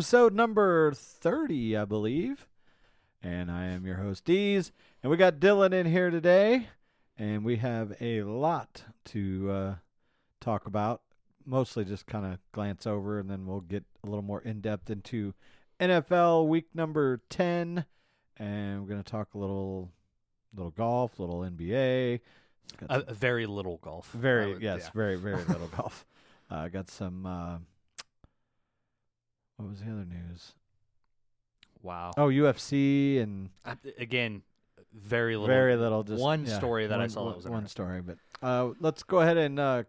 Episode number 30, I believe. And I am your host, D's. And we got Dylan in here today. And we have a lot to uh, talk about. Mostly just kind of glance over, and then we'll get a little more in depth into NFL week number 10. And we're going to talk a little little golf, little NBA. A, a very little golf. Very would- yes, yeah. very very little golf. I uh, got some. Uh, what was the other news? Wow. Oh, UFC and Uh, Again, very little. very little. Just one yeah, story that I one- saw that was one story. But uh, let's go ahead and uh,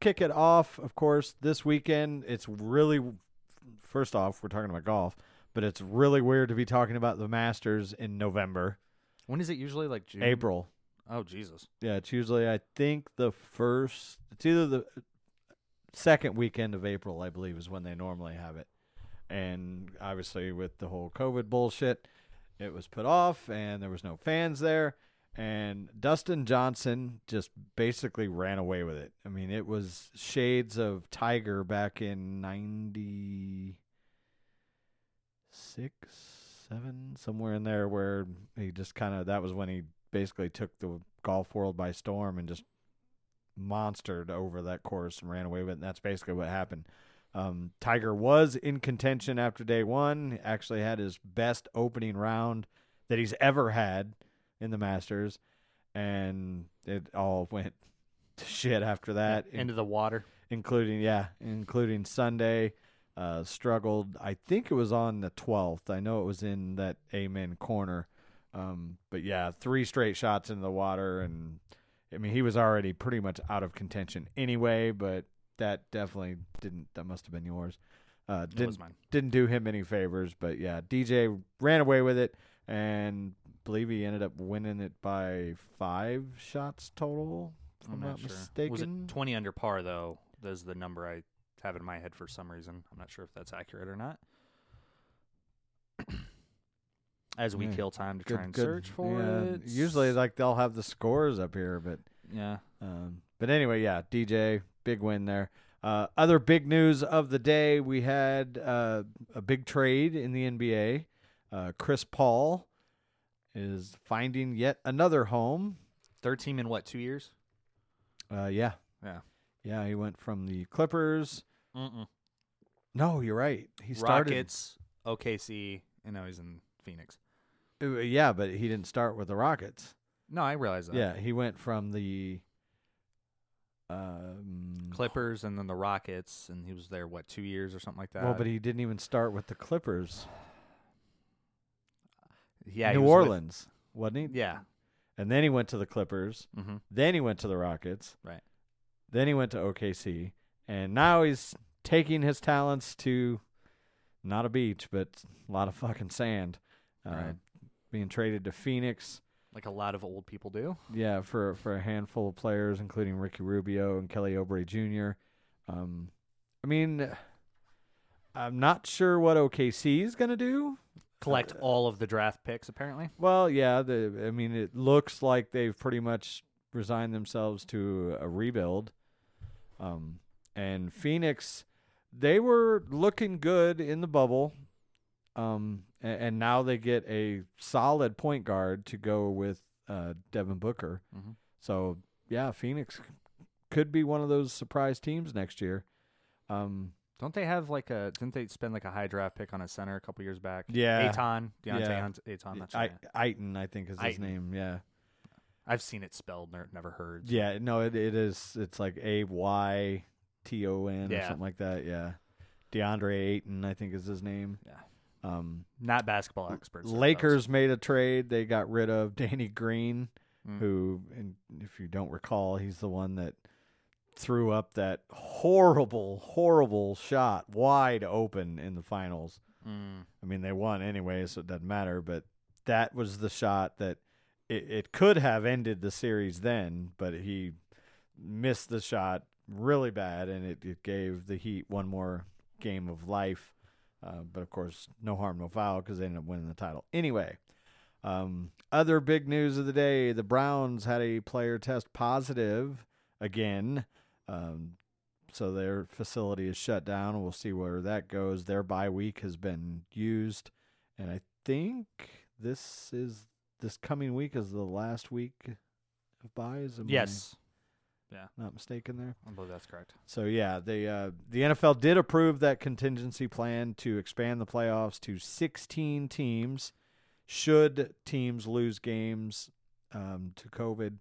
kick it off. Of course, this weekend it's really. First off, we're talking about golf, but it's really weird to be talking about the Masters in November, When is it usually like June? April. Oh Jesus. Yeah, it's usually I think the first. It's either the second weekend of April, I believe, is when they normally have it. And obviously, with the whole COVID bullshit, it was put off, and there was no fans there. And Dustin Johnson just basically ran away with it. I mean, it was shades of Tiger back in ninety six, seven, somewhere in there, where he just kind of that was when he basically took the golf world by storm and just monstered over that course and ran away with it. And that's basically what happened. Um, Tiger was in contention after day one. Actually had his best opening round that he's ever had in the Masters, and it all went to shit after that. Into the water. including yeah, including Sunday. Uh, struggled. I think it was on the twelfth. I know it was in that Amen corner. Um, but yeah, three straight shots into the water, and I mean he was already pretty much out of contention anyway. But that definitely didn't. That must have been yours. Uh, didn't was mine. didn't do him any favors. But yeah, DJ ran away with it, and believe he ended up winning it by five shots total. If I'm, I'm not, sure. mistaken. Was it 20 under par though? That's the number I have in my head for some reason. I'm not sure if that's accurate or not. As we Yeah. kill time to Good- try and good. search for Yeah, it. Usually, like they'll have the scores up here, but yeah. um, but anyway, yeah, DJ, big win there. Uh, other big news of the day: we had uh, a big trade in the NBA. Uh, Chris Paul is finding yet another home. Third team in what? Two years? Uh, yeah, Yeah. yeah, he went from the Clippers. Mm-mm. No, you're right. He started. Rockets, OKC, and now he's in Phoenix. Uh, yeah, but he didn't start with the Rockets. No, I realize that. Yeah, he went from the. Um, Clippers and then the Rockets, and he was there what two years or something like that. Well, but he didn't even start with the Clippers. yeah, he New was with- Orleans, wasn't he? yeah, And then he went to the Clippers. mm-hmm. Then he went to the Rockets. Right. Then he went to OKC. And now he's taking his talents to not a beach, but a lot of fucking sand. Uh, Right. Being traded to Phoenix. Like a lot of old people do. Yeah, for for a handful of players, including Ricky Rubio and Kelly Oubre Jr. Um, I mean, I'm not sure what OKC is going to do. Collect all of the draft picks, apparently. Well, yeah, the I mean it looks like they've pretty much resigned themselves to a rebuild. Um and Phoenix they were looking good in the bubble. Um and, and now they get a solid point guard to go with uh Devin Booker. Mhm. So, yeah, Phoenix could be one of those surprise teams next year. Um Don't they have like a? Didn't they spend like a high draft pick on a center a couple years back? Yeah. Aton Deontay Yeah. Aton. That's I. Aiton, I think is his Aiton. name. Yeah. I've seen it spelled, never, never heard. Yeah, no, it, it is. It's like A Y T O N or something like that. Yeah, DeAndre Ayton, I think is his name. Yeah. Um, Not basketball experts. Lakers made a trade. They got rid of Danny Green, Mm. who, if you don't recall, he's the one that threw up that horrible, horrible shot wide open in the finals. Mm. I mean, they won anyway, so it doesn't matter. But that was the shot that it, it could have ended the series then, but he missed the shot really bad, and it, it gave the Heat one more game of life. Uh, but of course, no harm, no foul because they ended up winning the title. Anyway, um, other big news of the day the Browns had a player test positive again. Um, so their facility is shut down, we'll see where that goes. Their bye week has been used, and I think this is this coming week is the last week of buys. Am I Yes, not mistaken there. I believe that's correct. So yeah, the uh, the NFL did approve that contingency plan to expand the playoffs to 16 teams, should teams lose games um, to COVID,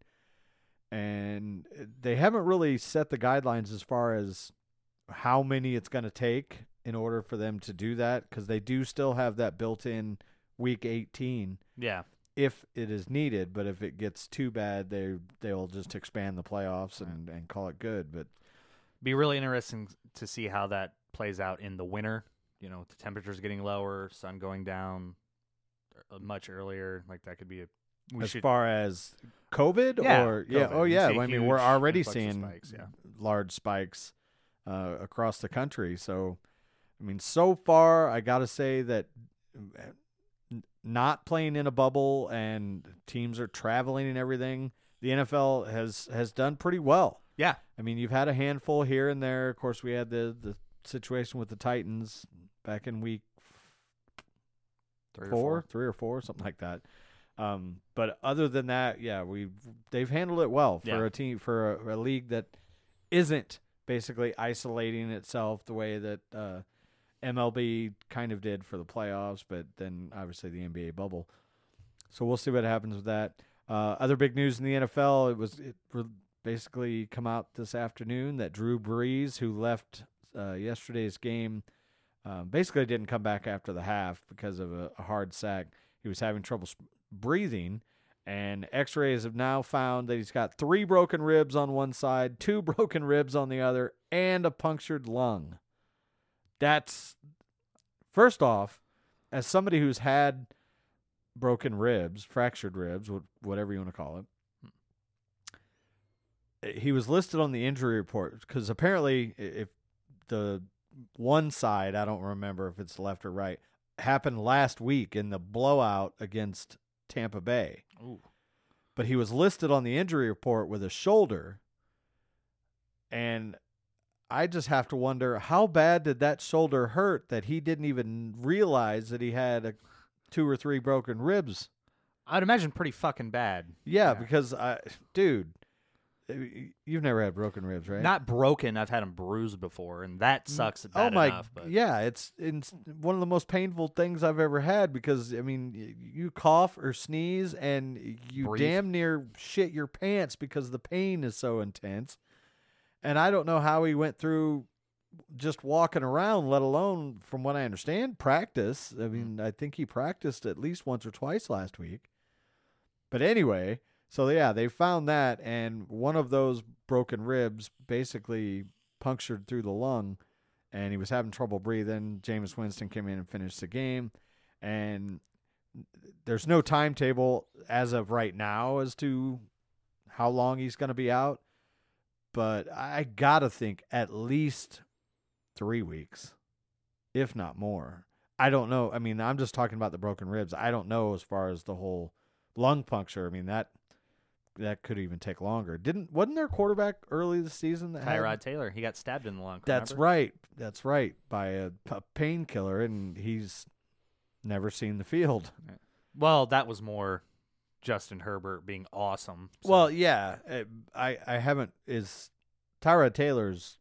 and they haven't really set the guidelines as far as how many it's going to take in order for them to do that because they do still have that built-in week 18 Yeah, if it is needed. But if it gets too bad, they they'll just expand the playoffs and, and call it good. But be really interesting to see how that plays out in the winter. You know, the temperatures getting lower, sun going down uh, much earlier. Like that could be a. We as should, far as COVID Yeah, or yeah, oh yeah. see I mean, we're already seeing spikes, yeah. large spikes uh, across the country. So, I mean, so far, I got to say that uh, not playing in a bubble and teams are traveling and everything, the NFL has has done pretty well. yeah, I mean, you've had a handful here and there. Of course, we had the the situation with the Titans back in week three or four, three or four, something like that. Um, but other than that, yeah, we they've handled it well for Yeah. a team for a, a league that isn't basically isolating itself the way that uh, MLB kind of did for the playoffs, but then obviously the NBA bubble. So we'll see what happens with that. Uh, other big news in the NFL, it was it basically come out this afternoon that Drew Brees, who left uh, yesterday's game, um, basically didn't come back after the half because of a, a hard sack. He was having trouble breathing, and X-rays have now found that he's got three broken ribs on one side, two broken ribs on the other, and a punctured lung. That's first off, as somebody who's had broken ribs, fractured ribs, whatever you want to call it. Eh, he was listed on the injury report because apparently, if the one side, I don't remember if it's left or right, happened last week in the blowout against Tampa Bay. Ooh. But he was listed on the injury report with a shoulder. And I just have to wonder how bad did that shoulder hurt that he didn't even realize that he had a, two or three broken ribs. I'd imagine pretty fucking bad. Yeah, Yeah. because I, dude, you've never had broken ribs, right? Not broken. I've had them bruised before, and that mm, sucks. oh my, enough, but yeah, it's it's one of the most painful things I've ever had because I mean, you cough or sneeze and you Breathe. damn near shit your pants because the pain is so intense. And I don't know how he went through just walking around, let alone, from what I understand, practice. I mm-hmm. mean, I think he practiced at least once or twice last week. But anyway, so yeah, they found that, and one of those broken ribs basically punctured through the lung, and he was having trouble breathing. Jameis Winston came in and finished the game, and there's no timetable as of right now as to how long he's going to be out, but I gotta think at least three weeks, if not more. I don't know. I mean, I'm just talking about the broken ribs. I don't know as far as the whole lung puncture. I mean that that could even take longer. Didn't wasn't there a quarterback early this season that had- Tyrod Taylor, he got stabbed in the lung. That's remember? right. That's right. By a, a painkiller, and he's never seen the field. Well, that was more Justin Herbert being awesome. so- Well, yeah. I I haven't is Tyrod Taylor's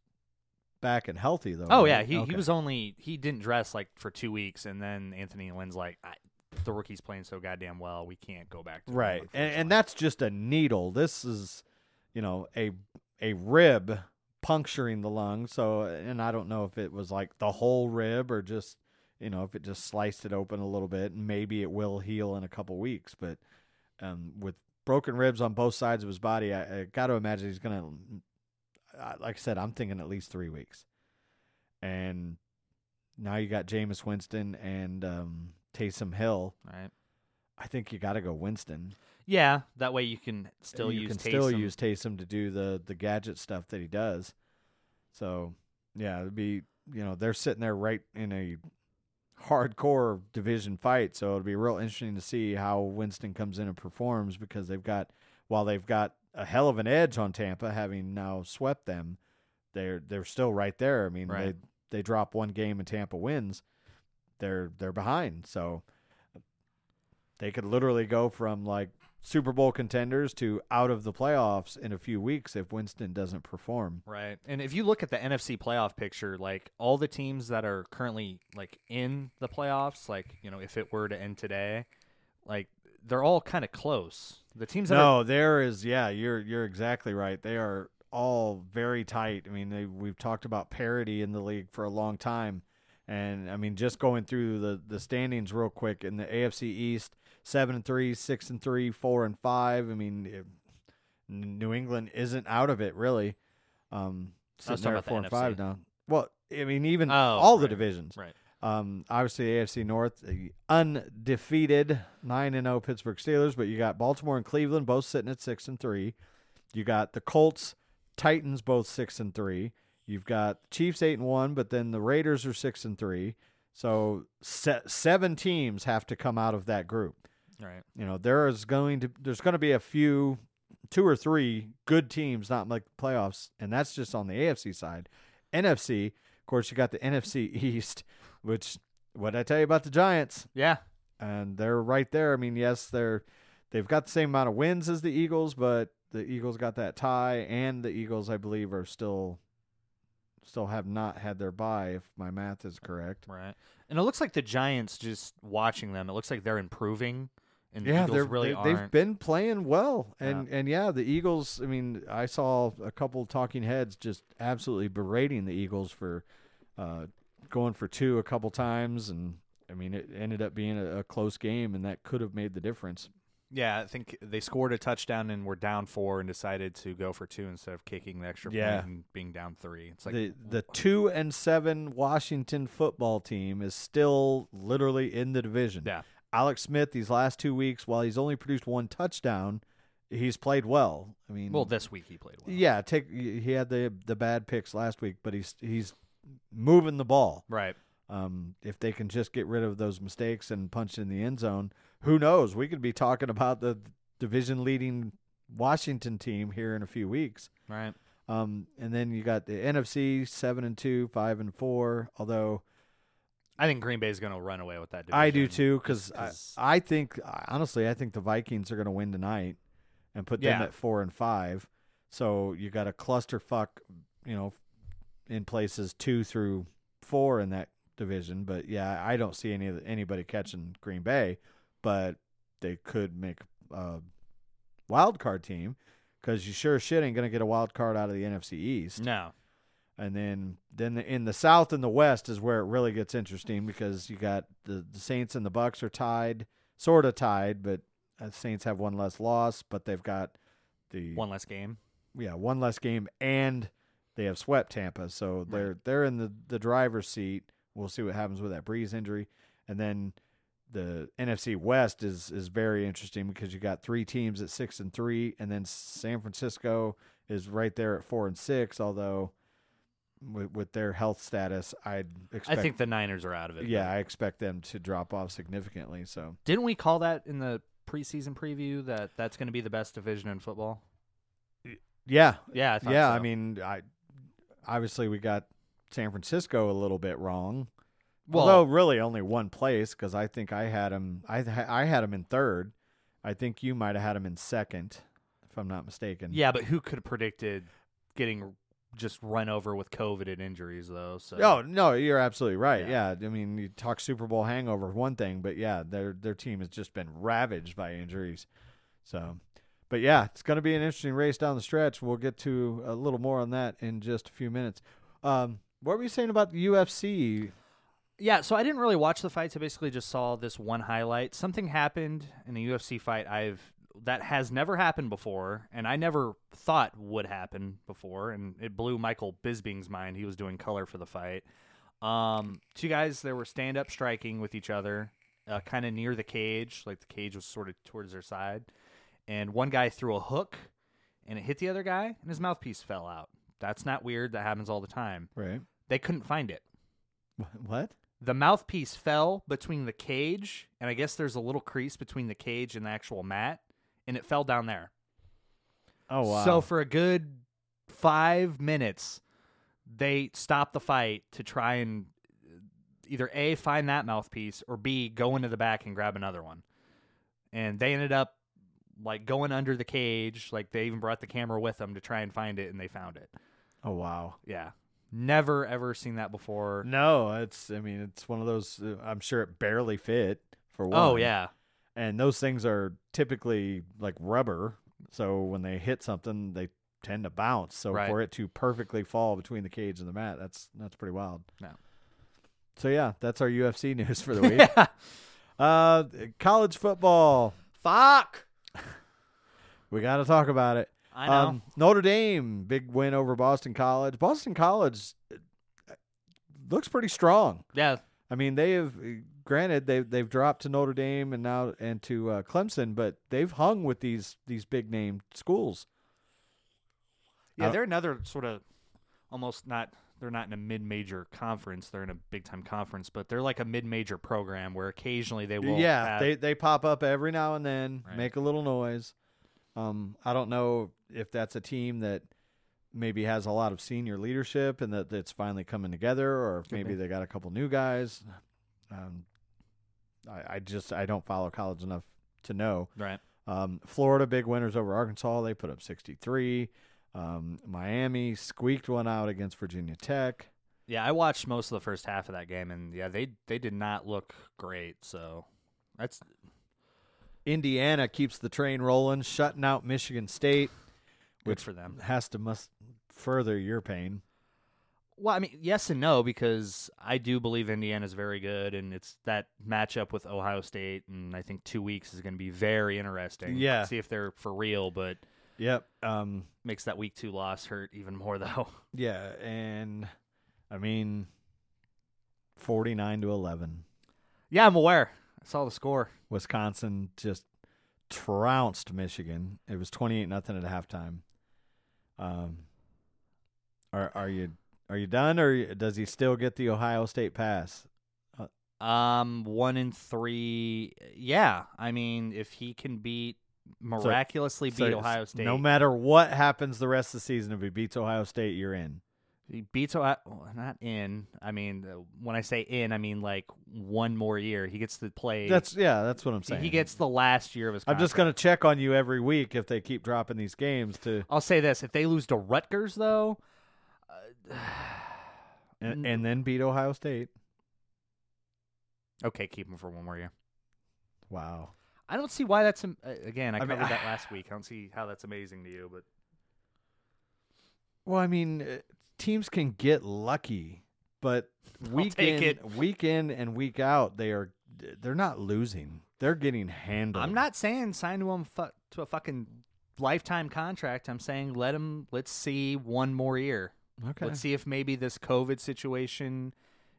back and healthy though. Oh right? yeah, he, Okay. he was only he didn't dress like for two weeks, and then Anthony Lynn's like, I, the rookie's playing so goddamn well, we can't go back to right, and, and that's just a needle. This is, you know, a a rib puncturing the lung. So, and I don't know if it was like the whole rib or just, you know, if it just sliced it open a little bit. And maybe it will heal in a couple weeks, but um, with broken ribs on both sides of his body, I, I got to imagine he's gonna. Like I said, I'm thinking at least three weeks, and now you got Jameis Winston and um, Taysom Hill. right. I think you got to go Winston. Yeah, that way you can still you use can still use Taysom to do the the gadget stuff that he does. So yeah, it'd be you know they're sitting there right in a hardcore division fight. So it'll be real interesting to see how Winston comes in and performs because they've got while they've got a hell of an edge on Tampa, having now swept them, they're they're still right there. I mean Right. they they drop one game and Tampa wins, they're they're behind. So they could literally go from like Super Bowl contenders to out of the playoffs in a few weeks if Winston doesn't perform. Right. And if you look at the NFC playoff picture, like all the teams that are currently like in the playoffs, like, you know, if it were to end today, like they're all kind of close. The teams that are No, there is yeah, you're you're exactly right. They are all very tight. I mean, they, we've talked about parity in the league for a long time. And I mean, just going through the, the standings real quick in the AFC East, seven and three, six and three, four and five. I mean, it, New England isn't out of it really. Um, sitting there at four the and five NFC. now. Well, I mean, even Oh, all the divisions. Right. Um, obviously AFC North, the undefeated nine and zero Pittsburgh Steelers, but you got Baltimore and Cleveland both sitting at six and three. You got the Colts, Titans both six and three. You've got Chiefs eight and one, but then the Raiders are six and three. So se- seven teams have to come out of that group. Right. You know there is going to there's going to be a few, two or three good teams not make the playoffs, and that's just on the AFC side. NFC, of course, you got the NFC East, which what did I tell you about the Giants, Yeah. and they're right there. I mean, yes, they're they've got the same amount of wins as the Eagles, but the Eagles got that tie, and the Eagles, I believe, are still still have not had their bye, if my math is correct. Right. And it looks like the Giants just watching them, it looks like they're improving and the yeah, Eagles they're, really they, aren't. they've been playing well, and and yeah, the Eagles. I mean, I saw a couple talking heads just absolutely berating the Eagles for uh, going for two a couple times, and I mean, it ended up being a, a close game, and that could have made the difference. Yeah, I think they scored a touchdown and were down four and decided to go for two instead of kicking the extra Yeah. point and being down three. It's like the the two and seven Washington football team is still literally in the division. Yeah. Alex Smith these last two weeks, while he's only produced one touchdown, he's played well. I mean, well, this week he played well. Yeah, take he had the the bad picks last week, but he's he's moving the ball. Right. Um, if they can just get rid of those mistakes and punch in the end zone, who knows? We could be talking about the division leading Washington team here in a few weeks. Right. Um, and then you got the NFC seven and two, five and four. Although I think Green Bay's going to run away with that division. I do too, because I, I think honestly, I think the Vikings are going to win tonight and put them Yeah. at four and five. So you got a clusterfuck, you know, in places two through four in that division. But yeah, I don't see any of anybody catching Green Bay, but they could make a wild card team because you sure shit ain't going to get a wild card out of the NFC East. no. And then then the, in the South and the West is where it really gets interesting because you got the, the Saints and the Bucks are tied, sort of tied, but uh, Saints have one less loss, but they've got the One less game. yeah one less game and they have swept Tampa, so they're they're in the the driver's seat. We'll see what happens with that Brees injury, and then the NFC West is is very interesting because you got three teams at six and three, and then San Francisco is right there at four and six. Although with, with their health status, I'd I think the Niners are out of it. yeah, but- I expect them to drop off significantly. So Didn't we call that in the preseason preview that that's going to be the best division in football? yeah, Yeah, I yeah. so. I mean, I obviously we got San Francisco a little bit wrong. well, Although really only one place because I think I had him. I I had him in third. I think you might have had him in second, if I'm not mistaken. yeah, but who could have predicted getting just run over with COVID and injuries though. So Oh no, you're absolutely right. Yeah. Yeah. I mean, you talk Super Bowl hangover, one thing, but yeah, their their team has just been ravaged by injuries. So, but yeah, it's going to be an interesting race down the stretch. We'll get to a little more on that in just a few minutes. Um, what were you saying about the UFC? Yeah, so I didn't really watch the fights. I basically just saw this one highlight. Something happened in a UFC fight I've that has never happened before, and I never thought would happen before, and it blew Michael Bisping's mind. He was doing color for the fight. Um, two guys they were stand up striking with each other, uh, kind of near the cage, like the cage was sort of towards their side, and one guy threw a hook, and it hit the other guy, and his mouthpiece fell out. That's not weird. That happens all the time. Right. They couldn't find it. What? The mouthpiece fell between the cage, and I guess there's a little crease between the cage and the actual mat, and it fell down there. Oh wow. So for a good five minutes, they stopped the fight to try and either A, find that mouthpiece, or B, go into the back and grab another one. And they ended up like going under the cage. Like they even brought the camera with them to try and find it, and they found it. oh wow. Yeah. Never ever seen that before. No, it's. I mean, it's one of those. Uh, I'm sure it barely fit for one. Oh, yeah. And those things are typically like rubber so when they hit something they tend to bounce so Right. for it to perfectly fall between the cage and the mat that's that's pretty wild No. so yeah that's our ufc news for the week uh college football Fuck. we got to talk about it I know. Um, notre dame big win over boston college boston college uh, looks pretty strong yeah. I mean, they have granted they've they've dropped to Notre Dame and now and to uh, Clemson, but they've hung with these these big name schools. Yeah, Uh, they're another sort of almost not. They're not in a mid-major conference. They're in a big-time conference, but they're like a mid-major program where occasionally they will. yeah, have- they they pop up every now and then, Right. make a little noise. Um, I don't know if that's a team that maybe has a lot of senior leadership and that it's finally coming together, or if maybe they got a couple new guys. Um, I, I just I don't follow college enough to know. right. Um, Florida, big winners over Arkansas. They put up 63. Um, Miami squeaked one out against Virginia Tech. Yeah, I watched most of the first half of that game, and yeah, they they did not look great. So that's Indiana keeps the train rolling, shutting out Michigan State, good which for them. has to must further your pain. Well, I mean, yes and no because I do believe Indiana's very good, and it's that matchup with Ohio State, and I think two weeks is going to be very interesting. Yeah. see if they're for real, but Yep. Um, makes that week two loss hurt even more though. yeah, and I mean, 49 to 11. yeah, I'm aware. I saw the score. Wisconsin just trounced Michigan. It was 28 nothing at halftime. Um, are are you are you done, or does he still get the Ohio State pass? Um, one in three. Yeah, I mean, if he can beat miraculously So beat it's- Ohio State, No matter what happens the rest of the season, if he beats Ohio State, you're in. he beats Ohio. Not in. I mean, uh, when I say in, I mean like one more year. He gets to play. That's yeah, that's what I'm saying. he gets the last year of his. I'm just gonna check on you every week if they keep dropping these games to, I'll say this: if they lose to Rutgers, though, and, and then beat Ohio State. okay, keep him for one more year. Wow. I don't see why that's am- uh, again. I, I mean, covered that last week. I don't see how that's amazing to you, but Well, I mean, uh, teams can get lucky, but week take in, it. week in and week out, they are they're not losing. They're getting handled. I'm not saying sign to him fu- to a fucking lifetime contract. I'm saying let him. Let's see one more year. Okay. Let's see if maybe this COVID situation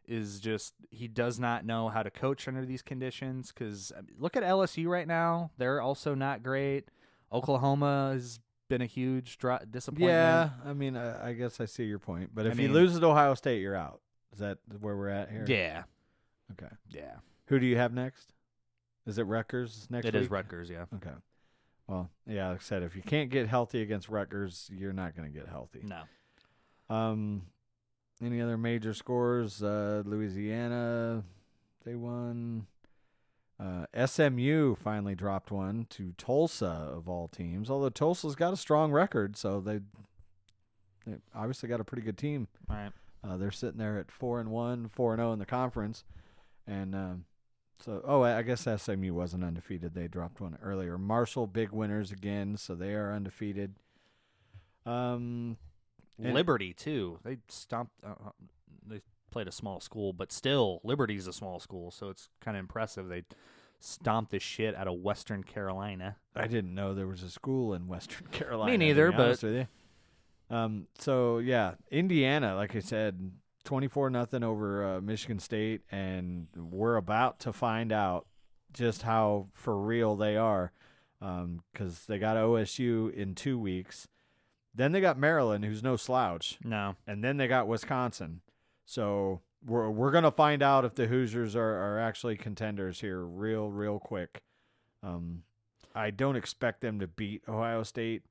is just he does not know how to coach under these conditions. Because look at LSU right now; they're also not great. Oklahoma has been a huge dro- disappointment. Yeah, I mean, I, I guess I see your point, but I if he mean- loses to Ohio State, you're out. Is that where we're at here? yeah, Okay. yeah. Who do you have next? Is it Rutgers next It week? is Rutgers. Yeah, Okay. Well, yeah, like I said, if you can't get healthy against Rutgers, you're not going to get healthy. no. Um, any other major scores? Uh, Louisiana, they won. Uh, SMU finally dropped one to Tulsa of all teams. Although Tulsa's got a strong record, so they they obviously got a pretty good team. All right. Uh, they're sitting there at four and one, four and zero in the conference, and um, so oh, I I guess SMU wasn't undefeated. They dropped one earlier. Marshall big winners again, so they are undefeated. Um, And- Liberty too. They stomped. Uh, uh, they played a small school, but still, Liberty's a small school, so it's kind of impressive. They stomped the shit out of Western Carolina. I didn't know there was a school in Western Carolina. Me neither, but-. Um, so yeah, Indiana, like I said, twenty-four nothing over uh, Michigan State, and we're about to find out just how for real they are, because they got OSU in two weeks, then they got Maryland, who's no slouch, No, and then they got Wisconsin. So we're we're gonna find out if the Hoosiers are, are actually contenders here, real real quick. Um, I don't expect them to beat Ohio State,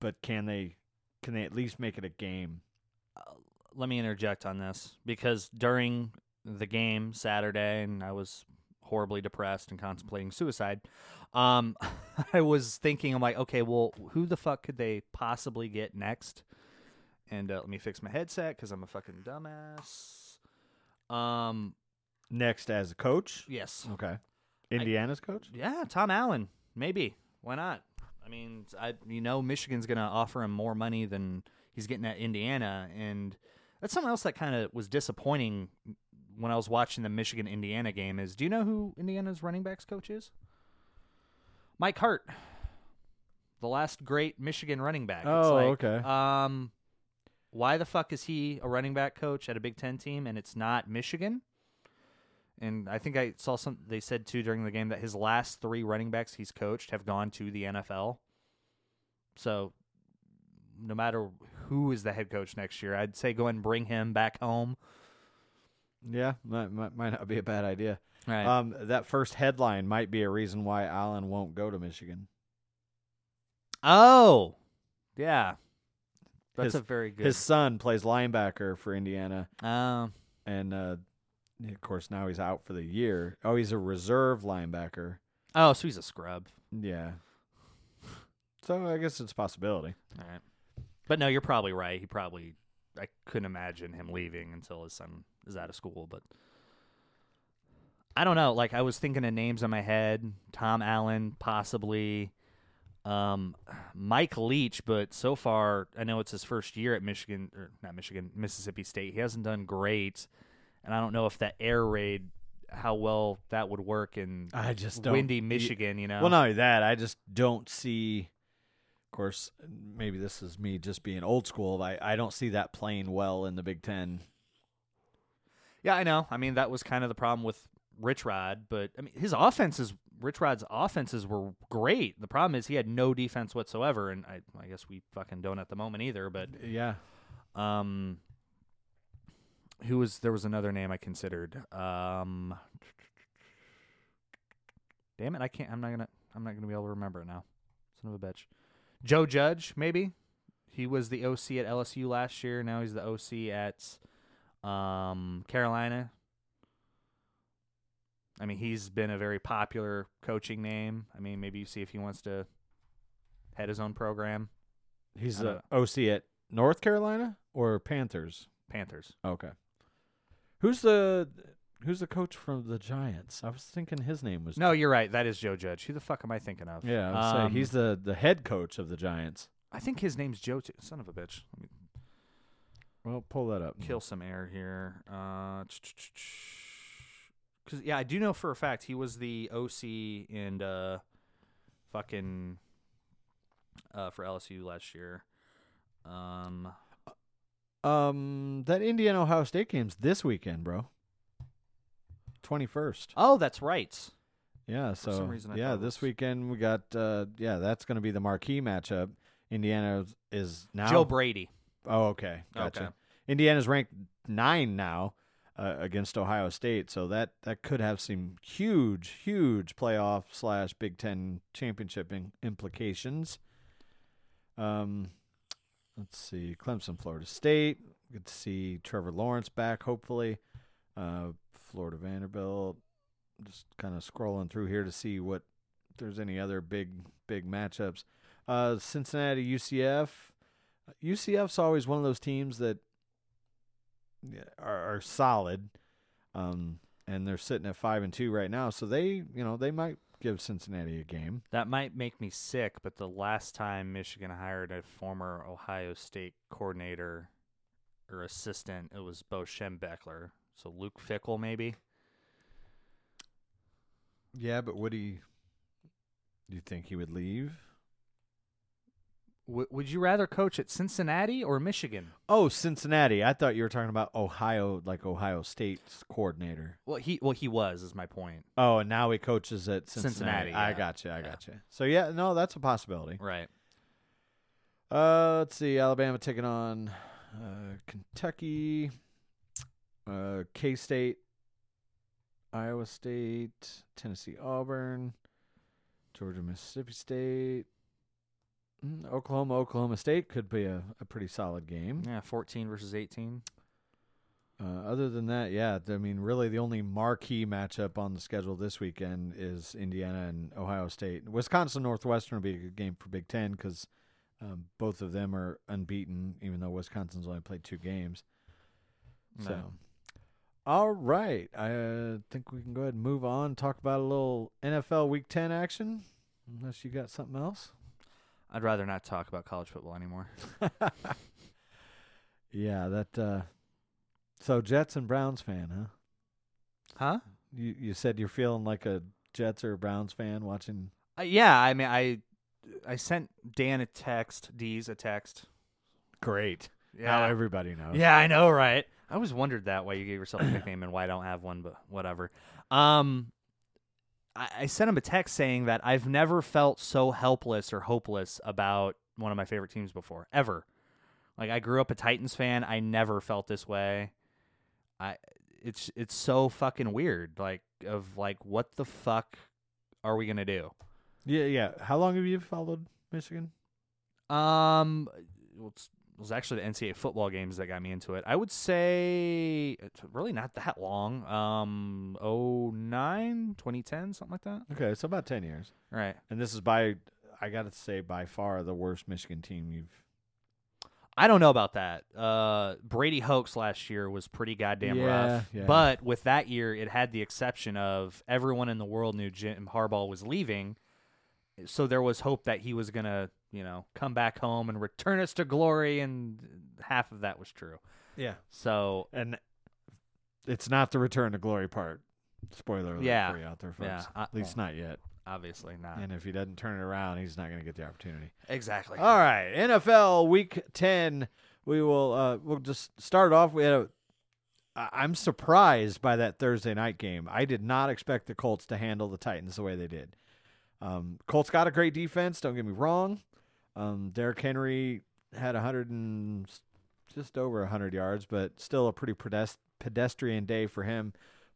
but can they? Can they at least make it a game? let me interject on this because during the game Saturday, and I was horribly depressed and contemplating suicide. Um, I was thinking, I'm like, okay, well, who the fuck could they possibly get next? And uh, let me fix my headset because I'm a fucking dumbass. Um, Next as a coach? yes, Okay. Indiana's coach? yeah, Tom Allen, maybe. Why not? I mean, I you know Michigan's gonna offer him more money than he's getting at Indiana, and that's something else that kind of was disappointing when I was watching the Michigan Indiana game. Is do you know who Indiana's running backs coach is? Mike Hart, the last great Michigan running back. It's Oh, like, okay. Um, why the fuck is he a running back coach at a Big Ten team and it's not Michigan? And I think I saw some. They said too during the game that his last three running backs he's coached have gone to the NFL. So, no matter who is the head coach next year, I'd say go ahead and bring him back home. Yeah, might, might, not be a bad idea. Right. Um, that first headline might be a reason why Allen won't go to Michigan. oh, yeah. That's His- a very good. His son plays linebacker for Indiana, Um, and uh, of course now he's out for the year. Oh, he's a reserve linebacker. oh, so he's a scrub. Yeah. So I guess it's a possibility. All right. But no, you're probably right. He probably I couldn't imagine him leaving until his son is out of school, but I don't know. Like I was thinking of names in my head. Tom Allen, possibly. Um, Mike Leach, but so far I know it's his first year at Michigan or not Michigan, Mississippi State. He hasn't done great. And I don't know if that air raid how well that would work in I just don't. windy Michigan, you know. Well, not only that, I just don't see. Of course, maybe this is me just being old school. I, I don't see that playing well in the Big Ten. Yeah, I know. I mean, that was kind of the problem with Rich Rod, but I mean, his offenses, Rich Rod's offenses were great. The problem is he had no defense whatsoever, and I, I guess we fucking don't at the moment either. But Yeah. um, who was there was another name I considered. Um, damn it, I can't. I'm not gonna. I'm not gonna be able to remember it now. Son of a bitch. Joe Judge, maybe. He was the OC at LSU last year. Now he's the OC at um, Carolina. I mean, he's been a very popular coaching name. I mean, maybe you see if he wants to head his own program. He's the OC at North Carolina or Panthers. Panthers. Okay. Who's the Who's the coach from the Giants? I was thinking his name was. No, you're right. That is Joe Judge. Who the fuck am I thinking of? Yeah, I would Um, say he's the the head coach of the Giants. I think his name's Joe. Too. Son of a bitch. Let me Well, pull that up. kill some air here. Uh, because yeah, I do know for a fact he was the OC and uh, fucking uh for LSU last year. Um, Um, that Indiana Ohio State game's this weekend, bro. Twenty first. oh, that's right. Yeah, so some reason I yeah, thought it this was- weekend we got uh yeah, that's going to be the marquee matchup. Indiana is- is now Joe Brady. Oh, okay. Gotcha. Okay. Indiana's ranked 9 now uh, against Ohio State, so that that could have some huge huge playoff slash Big 10 championship in- implications. Um let's see. Clemson Florida State. Good to see Trevor Lawrence back hopefully. Uh Florida Vanderbilt just kind of scrolling through here to see what if there's any other big big matchups. Uh, Cincinnati UCF. UCF's always one of those teams that are, are solid, um, and they're sitting at five and two right now. So they, you know, they might give Cincinnati a game. That might make me sick, but the last time Michigan hired a former Ohio State coordinator or assistant, it was Bo Schembechler. So Luke Fickell, maybe. Yeah, but would he? Do you think he would leave? W- would you rather coach at Cincinnati or Michigan? Oh, Cincinnati. I thought you were talking about Ohio, like Ohio State's coordinator. Well, he well he was is my point. Oh, and now he coaches at Cincinnati. Cincinnati, I yeah. gotcha. I Yeah. gotcha. So yeah, no, that's a possibility. Right. Uh, let's see. Alabama taking on uh, Kentucky, uh, K State, Iowa State, Tennessee, Auburn, Georgia, Mississippi State, Mm, Oklahoma, Oklahoma State could be a, a pretty solid game. Yeah, 14 versus 18. Uh, other than that, yeah, I mean, really the only marquee matchup on the schedule this weekend is Indiana and Ohio State. Wisconsin Northwestern will be a good game for Big Ten because um, both of them are unbeaten, even though Wisconsin's only played two games. So. All right, I uh, think we can go ahead and move on. Talk about a little NFL Week Ten action, unless you got something else. I'd rather not talk about college football anymore. yeah, that. Uh, so Jets and Browns fan, huh? Huh? You you said you're feeling like a Jets or a Browns fan watching. Uh, yeah, I mean, I I sent Dan a text, D's a text. Great. Yeah, Now everybody knows. yeah, I know, right? I always wondered that why you gave yourself a nickname and why I don't have one, but whatever. Um, I, I sent him a text saying that I've never felt so helpless or hopeless about one of my favorite teams before, ever. Like I grew up a Titans fan. I never felt this way. I it's it's so fucking weird. Like of like what the fuck are we gonna do? Yeah, yeah. How long have you followed Michigan? Um, well, it's, it was actually the NCAA football games that got me into it. I would say it's really not that long. Um, 09, 2010, something like that. Okay, so about ten years. Right. And this is by, I got to say, by far the worst Michigan team you've. I don't know about that. Uh, Brady Hoke's last year was pretty goddamn Yeah, rough. yeah. But with that year, it had the exception of everyone in the world knew Jim Harbaugh was leaving, so there was hope that he was gonna, you know, come back home and return us to glory, and half of that was true. Yeah. So And it's not the return to glory part. Spoiler alert Yeah. for you out there, folks. Yeah, I- At least not yet. obviously not. And if he doesn't turn it around, he's not going to get the opportunity. Exactly. All right, NFL Week Ten. We will. Uh, we'll just start off. We had a. I'm surprised by that Thursday night game. I did not expect the Colts to handle the Titans the way they did. Um, Colts got a great defense. Don't get me wrong. Um, Derrick Henry had a hundred and just over a hundred yards, but still a pretty pedest- pedestrian day for him.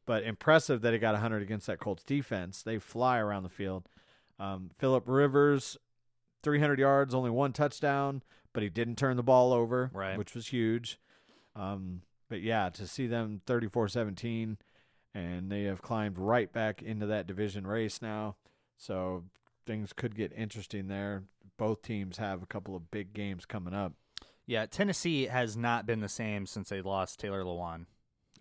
But impressive that he got a hundred against that Colts defense. They fly around the field. Um, Philip Rivers 300 yards, only one touchdown, but he didn't turn the ball over, Right. which was huge. Um, but yeah, to see them 34 17, and they have climbed right back into that division race now. So things could get interesting there. Both teams have a couple of big games coming up. Yeah, Tennessee has not been the same since they lost Taylor Lewan.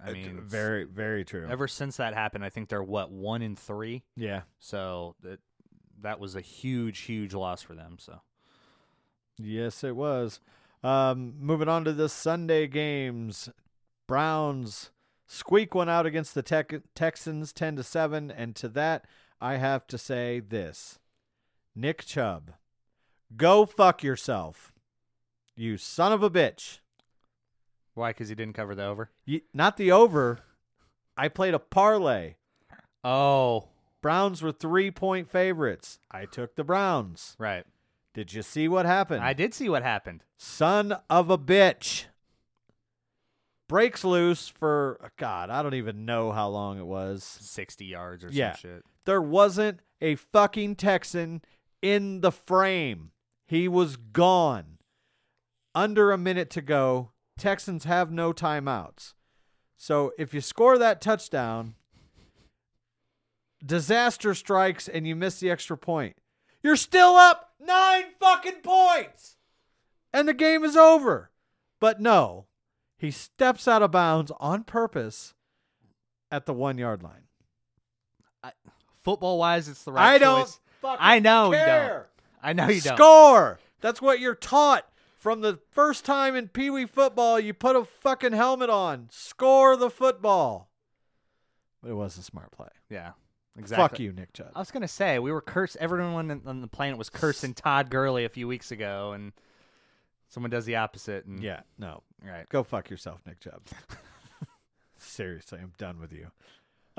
I mean, very, very true. ever since that happened, I think they're what one in three. yeah. So that that was a huge, huge loss for them. So Yes, it was. Um, moving on to the Sunday games, Browns squeak one out against the Tech Texans, ten to seven, and to that I have to say this: Nick Chubb, go fuck yourself, you son of a bitch. why? Because he didn't cover the over. You, not the over. I played a parlay. Oh, Browns were three point favorites. I took the Browns. right. Did you see what happened? I did see what happened. Son of a bitch. Breaks loose for, God, I don't even know how long it was. Sixty yards or Yeah. some shit. There wasn't a fucking Texan in the frame. He was gone. Under a minute to go. Texans have no timeouts. So if you score that touchdown, disaster strikes and you miss the extra point. You're still up nine fucking points. and the game is over. But no, he steps out of bounds on purpose at the one yard line. Football wise, it's the right thing. I don't fucking I know you don't. care. I know you don't. Score. That's what you're taught from the first time in Pee Wee football. You put a fucking helmet on. Score the football. But it was a smart play. Yeah, exactly. Fuck you, Nick Chubb. I was gonna say we were cursed. Everyone on- on the planet was cursing Todd Gurley a few weeks ago, and someone does the opposite. And Yeah, no. right. Go fuck yourself, Nick Chubb. Seriously, I'm done with you.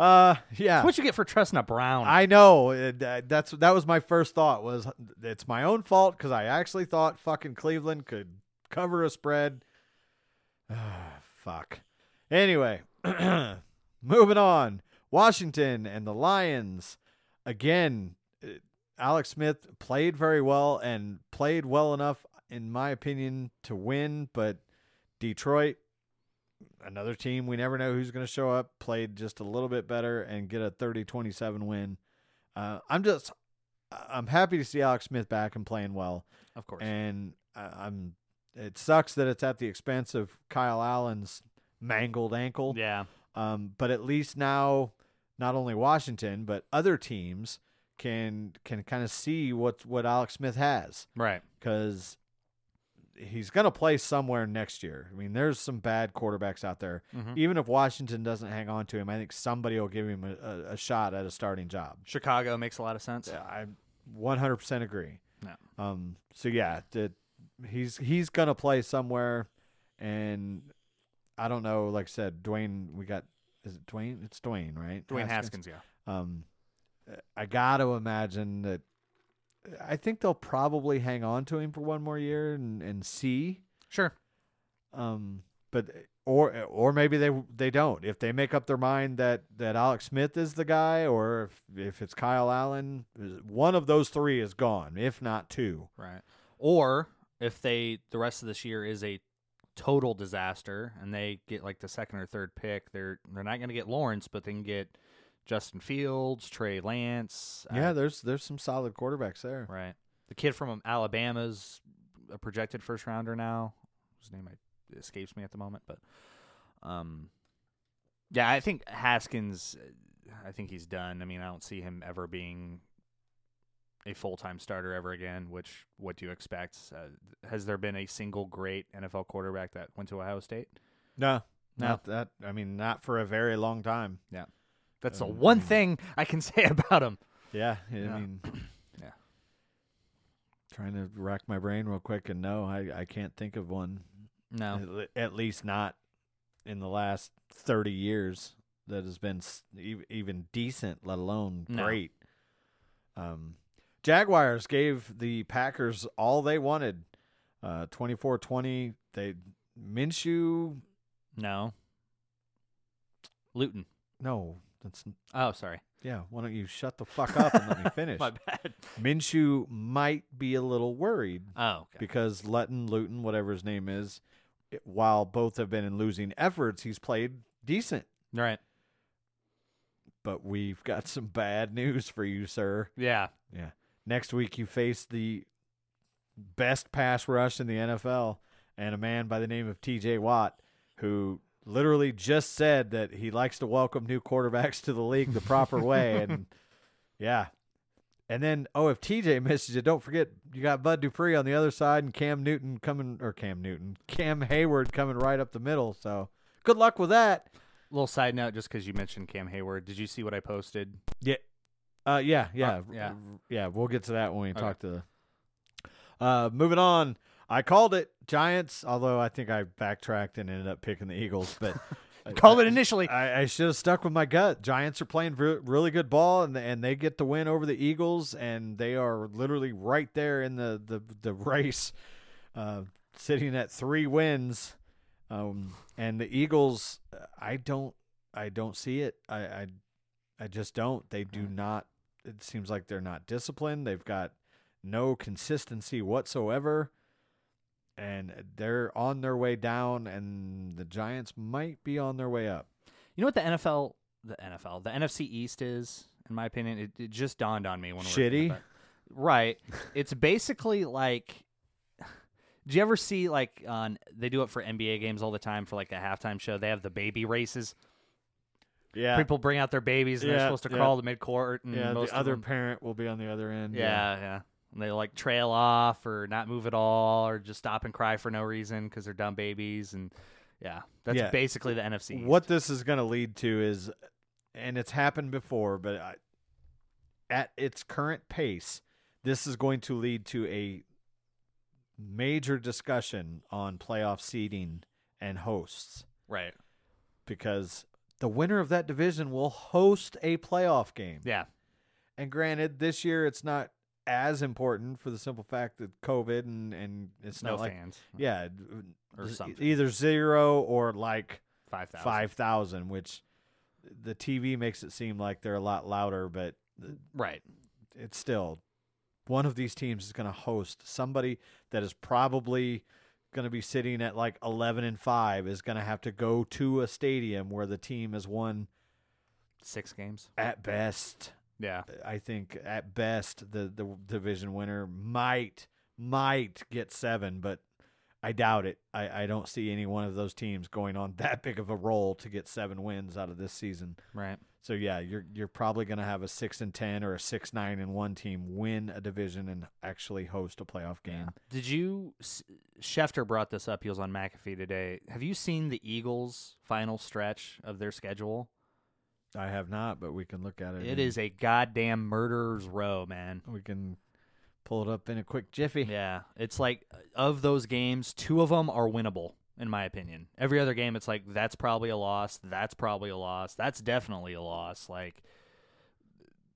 Uh, yeah. What you get for trusting a Brown. I know. uh, that- That's that was my first thought. Was it's my own fault because I actually thought fucking Cleveland could cover a spread. Fuck. Anyway, moving on. Washington and the Lions again. uh, Alex Smith played very well and played well enough, in my opinion, to win. But Detroit, another team we never know who's going to show up, played just a little bit better and get a 30-27 win. Uh, I'm just, I'm happy to see Alex Smith back and playing well, of course. and I- I'm. It sucks that it's at the expense of Kyle Allen's mangled ankle. yeah. Um, but at least now, not only Washington but other teams can can kind of see what what Alex Smith has Right. because he's going to play somewhere next year. I mean, there's some bad quarterbacks out there. Mhm. Even if Washington doesn't hang on to him, I think somebody will give him a, a, shot at a starting job. Chicago makes a lot of sense. Yeah, I 100% agree. Yeah. Um. So yeah, the, he's he's gonna play somewhere, and I don't know. Like I said, Dwayne, we got is it Dwayne? It's Dwayne, right? Dwayne Haskins, yeah. Um, I got to imagine that. I think they'll probably hang on to him for one more year and, and see. Sure. Um, but or or maybe they they don't. If they make up their mind that that Alex Smith is the guy, or if if it's Kyle Allen, one of those three is gone. If not two. Right. Or if they the rest of this year is a total disaster and they get like the second or third pick, they're they're not going to get Lawrence, but they can get Justin Fields, Trey Lance. uh, Yeah, there's there's some solid quarterbacks there. right. The kid from Alabama's a projected first rounder now. His name I, escapes me at the moment, but um, yeah, I think Haskins. uh, I think he's done. I mean, I don't see him ever being a full time starter ever again. Which what do you expect? Uh, has there been a single great NFL quarterback that went to Ohio State? No, No. not that. I mean, not for a very long time. That's the Um, I one thing I can say about him. Yeah, I Yeah. mean, Yeah. Trying to rack my brain real quick, and no, I I can't think of one. No, At, least not in the last thirty years that has been even decent, let alone No. great. Um, Jaguars gave the Packers all they wanted. Uh, 24-20. They Minshew. no. Luton. No, that's Oh, sorry. yeah. Why don't you shut the fuck up and let me finish? My bad. Minshew might be a little worried Oh, okay. because Letton, Luton, whatever his name is, it- while both have been in losing efforts, he's played decent. right. But we've got some bad news for you, sir. Yeah. Yeah. Next week, you face the best pass rush in the NFL and a man by the name of TJ Watt, who literally just said that he likes to welcome new quarterbacks to the league the proper way. And yeah. And then, oh, if TJ misses you, don't forget you got Bud Dupree on the other side and Cam Newton coming, or Cam Newton, Cam Hayward coming right up the middle. So good luck with that. Little side note, just because you mentioned Cam Hayward, did you see what I posted? Yeah. Uh, yeah, yeah, Uh, yeah. yeah. We'll get to that when we Okay. talk to the. Uh, moving on. I called it Giants, although I think I backtracked and ended up picking the Eagles. But Called it initially. I, I should have stuck with my gut. Giants are playing re- really good ball, and and they get the win over the Eagles, and they are literally right there in the the the race, uh, sitting at three wins. Um, and the Eagles, I don't, I don't see it. I, I, I just don't. They do not. It seems like they're not disciplined. They've got no consistency whatsoever, and they're on their way down. And the Giants might be on their way up. You know what the NFL, the NFL, the NFC East is, in my opinion, it, it just dawned on me when we were Shitty? about it. Right. it's basically like. Do you ever see like on they do it for NBA games all the time for like a halftime show? They have the baby races. Yeah. People bring out their babies and they're supposed to yeah. crawl to midcourt. And yeah. most The of other them- parent will be on the other end. yeah, yeah. And they like trail off or not move at all or just stop and cry for no reason because they're dumb babies. And yeah, that's Yeah. basically the NFC. East. What this is going to lead to is, and it's happened before, but I, at its current pace, this is going to lead to a major discussion on playoff seeding and hosts Right. because the winner of that division will host a playoff game. Yeah. And granted, this year it's not as important for the simple fact that COVID and, and it's no not like fans. yeah, Or something. either zero or like Five thousand. five thousand, which the TV makes it seem like they're a lot louder, but Right. it's still one of these teams is going to host somebody that is probably going to be sitting at like eleven and five is going to have to go to a stadium where the team has won Six games. at best. Yeah. I think at best the the division winner might might get seven, but I doubt it. I, I don't see any one of those teams going on that big of a roll to get seven wins out of this season. Right. So yeah, you're you're probably going to have a six and ten or a six nine and one team win a division and actually host a playoff game. Did you? Schefter brought this up. He was on McAfee today. Have you seen the Eagles' final stretch of their schedule? I have not, but we can look at it. It and is a goddamn murderer's row, man. We can pull it up in a quick jiffy. Yeah, it's like of those games, two of them are winnable, in my opinion. Every other game, it's like that's probably a loss. That's probably a loss. That's definitely a loss. Like,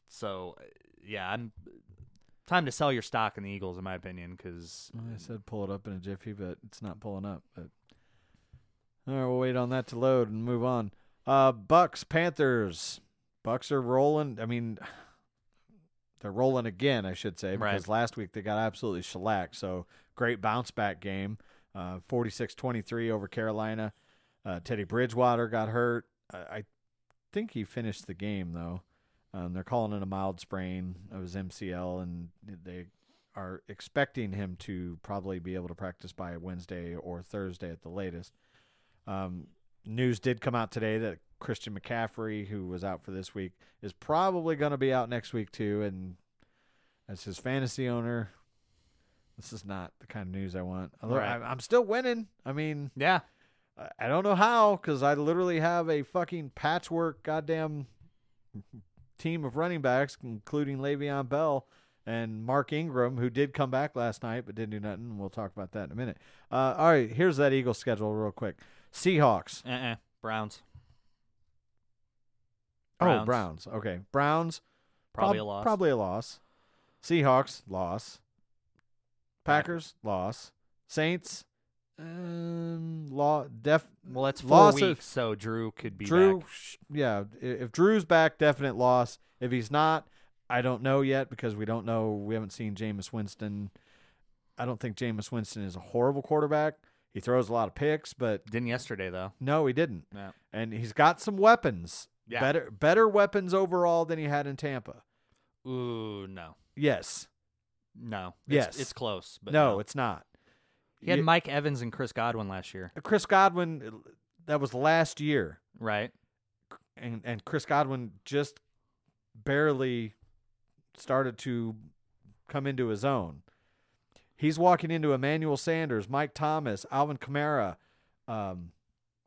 so yeah, I'm time to sell your stock in the Eagles, in my opinion, because I said pull it up in a jiffy, but it's not pulling up. But all right, we'll wait on that to load and move on. Uh, Bucks Panthers. Bucks are rolling. I mean, they're rolling again, I should say, Right. because last week they got absolutely shellacked. So great bounce back game, uh, 46-23 over Carolina. Uh, Teddy Bridgewater got hurt. I, I think he finished the game though. Um, they're calling it a mild sprain of his MCL, and they are expecting him to probably be able to practice by Wednesday or Thursday at the latest. Um, news did come out today that Christian McCaffrey, who was out for this week, is probably going to be out next week too. And as his fantasy owner, this is not the kind of news I want. Although Right. I'm, still winning. I mean, yeah, I- I don't know how because I literally have a fucking patchwork goddamn team of running backs, including Le'Veon Bell and Mark Ingram, who did come back last night but didn't do nothing. We'll talk about that in a minute. Uh, all right, here's that Eagles schedule real quick. Seahawks. uh-uh. Browns Oh, Browns. Okay, Browns. probably prob- a loss. Probably a loss. Seahawks loss. Packers loss. Saints. Um, law def Well, that's four loss of- weeks, so Drew could be Drew, back. yeah. If Drew's back, definite loss. If he's not, I don't know yet because we don't know. We haven't seen Jameis Winston. I don't think Jameis Winston is a horrible quarterback. He throws a lot of picks, but Didn't yesterday though. no, he didn't. Yeah. And he's got some weapons. Yeah. Better, better weapons overall than he had in Tampa. Ooh, no, Yes. no. Yes. it's, it's close, but no, no, it's not. he had Ye- Mike Evans and Chris Godwin last year, Chris Godwin. That was last year, right? and and Chris Godwin just barely started to come into his own. He's walking into Emmanuel Sanders, Mike Thomas, Alvin Kamara, um,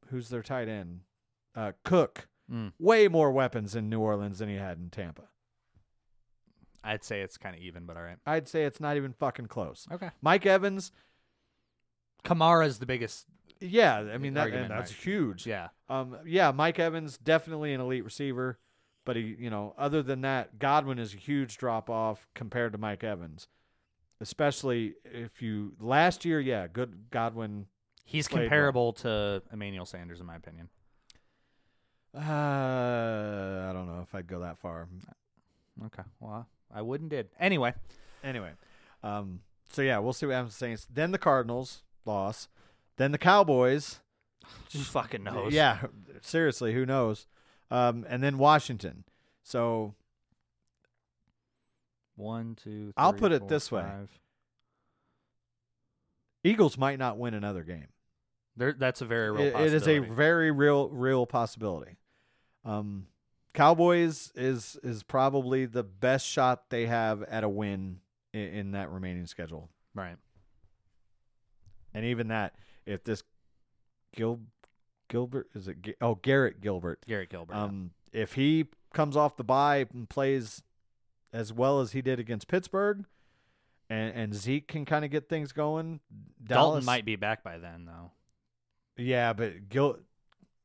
who's their tight end, uh, Cook. Mm. Way more weapons in New Orleans than he had in Tampa. I'd say it's kind of even, but all right. I'd say it's not even fucking close. Okay. Mike Evans, Kamara's the biggest. yeah, I mean that, that's right. huge. Yeah. Um, yeah, Mike Evans definitely an elite receiver, but he, you know, other than that, Godwin is a huge drop off compared to Mike Evans, especially if you last year. Yeah, good Godwin. He's Played well. comparable to Emmanuel Sanders, in my opinion. Uh, I don't know if I'd go that far. Okay. Well, I wouldn't did. Anyway, Anyway, um, so yeah, we'll see what happens. to Saints. Then the Cardinals loss. Then the Cowboys. who fucking knows? Yeah, seriously, who knows? Um, and then Washington. So One, two. I'll three, put it four, this way. five. Eagles might not win another game. There, that's a very real. It- it is a possibility. very real real possibility. Um, Cowboys is is probably the best shot they have at a win in, in that remaining schedule, right. and even that, if this Gil Gilbert is it oh Garrett Gilbert, Garrett Gilbert. um, if he comes off the bye and plays as well as he did against Pittsburgh, and and Zeke can kind of get things going, Dalton might be back by then, though. Yeah, but Gil-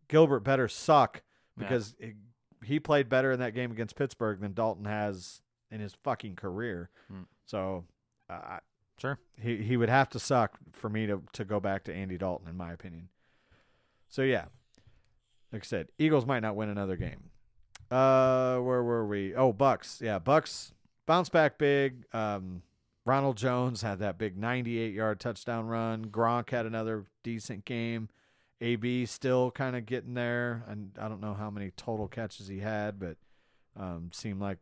Gilbert better suck Yeah. because it- he played better in that game against Pittsburgh than Dalton has in his fucking career. Hmm. So, uh, Sure. he he would have to suck for me to to go back to Andy Dalton, in my opinion. So yeah, like I said, Eagles might not win another game. Uh, where were we? Oh, Bucks. Yeah, Bucks bounce back big. Um, Ronald Jones had that big 98 yard touchdown run. Gronk had another decent game. AB still kind of getting there, and I don't know how many total catches he had, but um, seemed like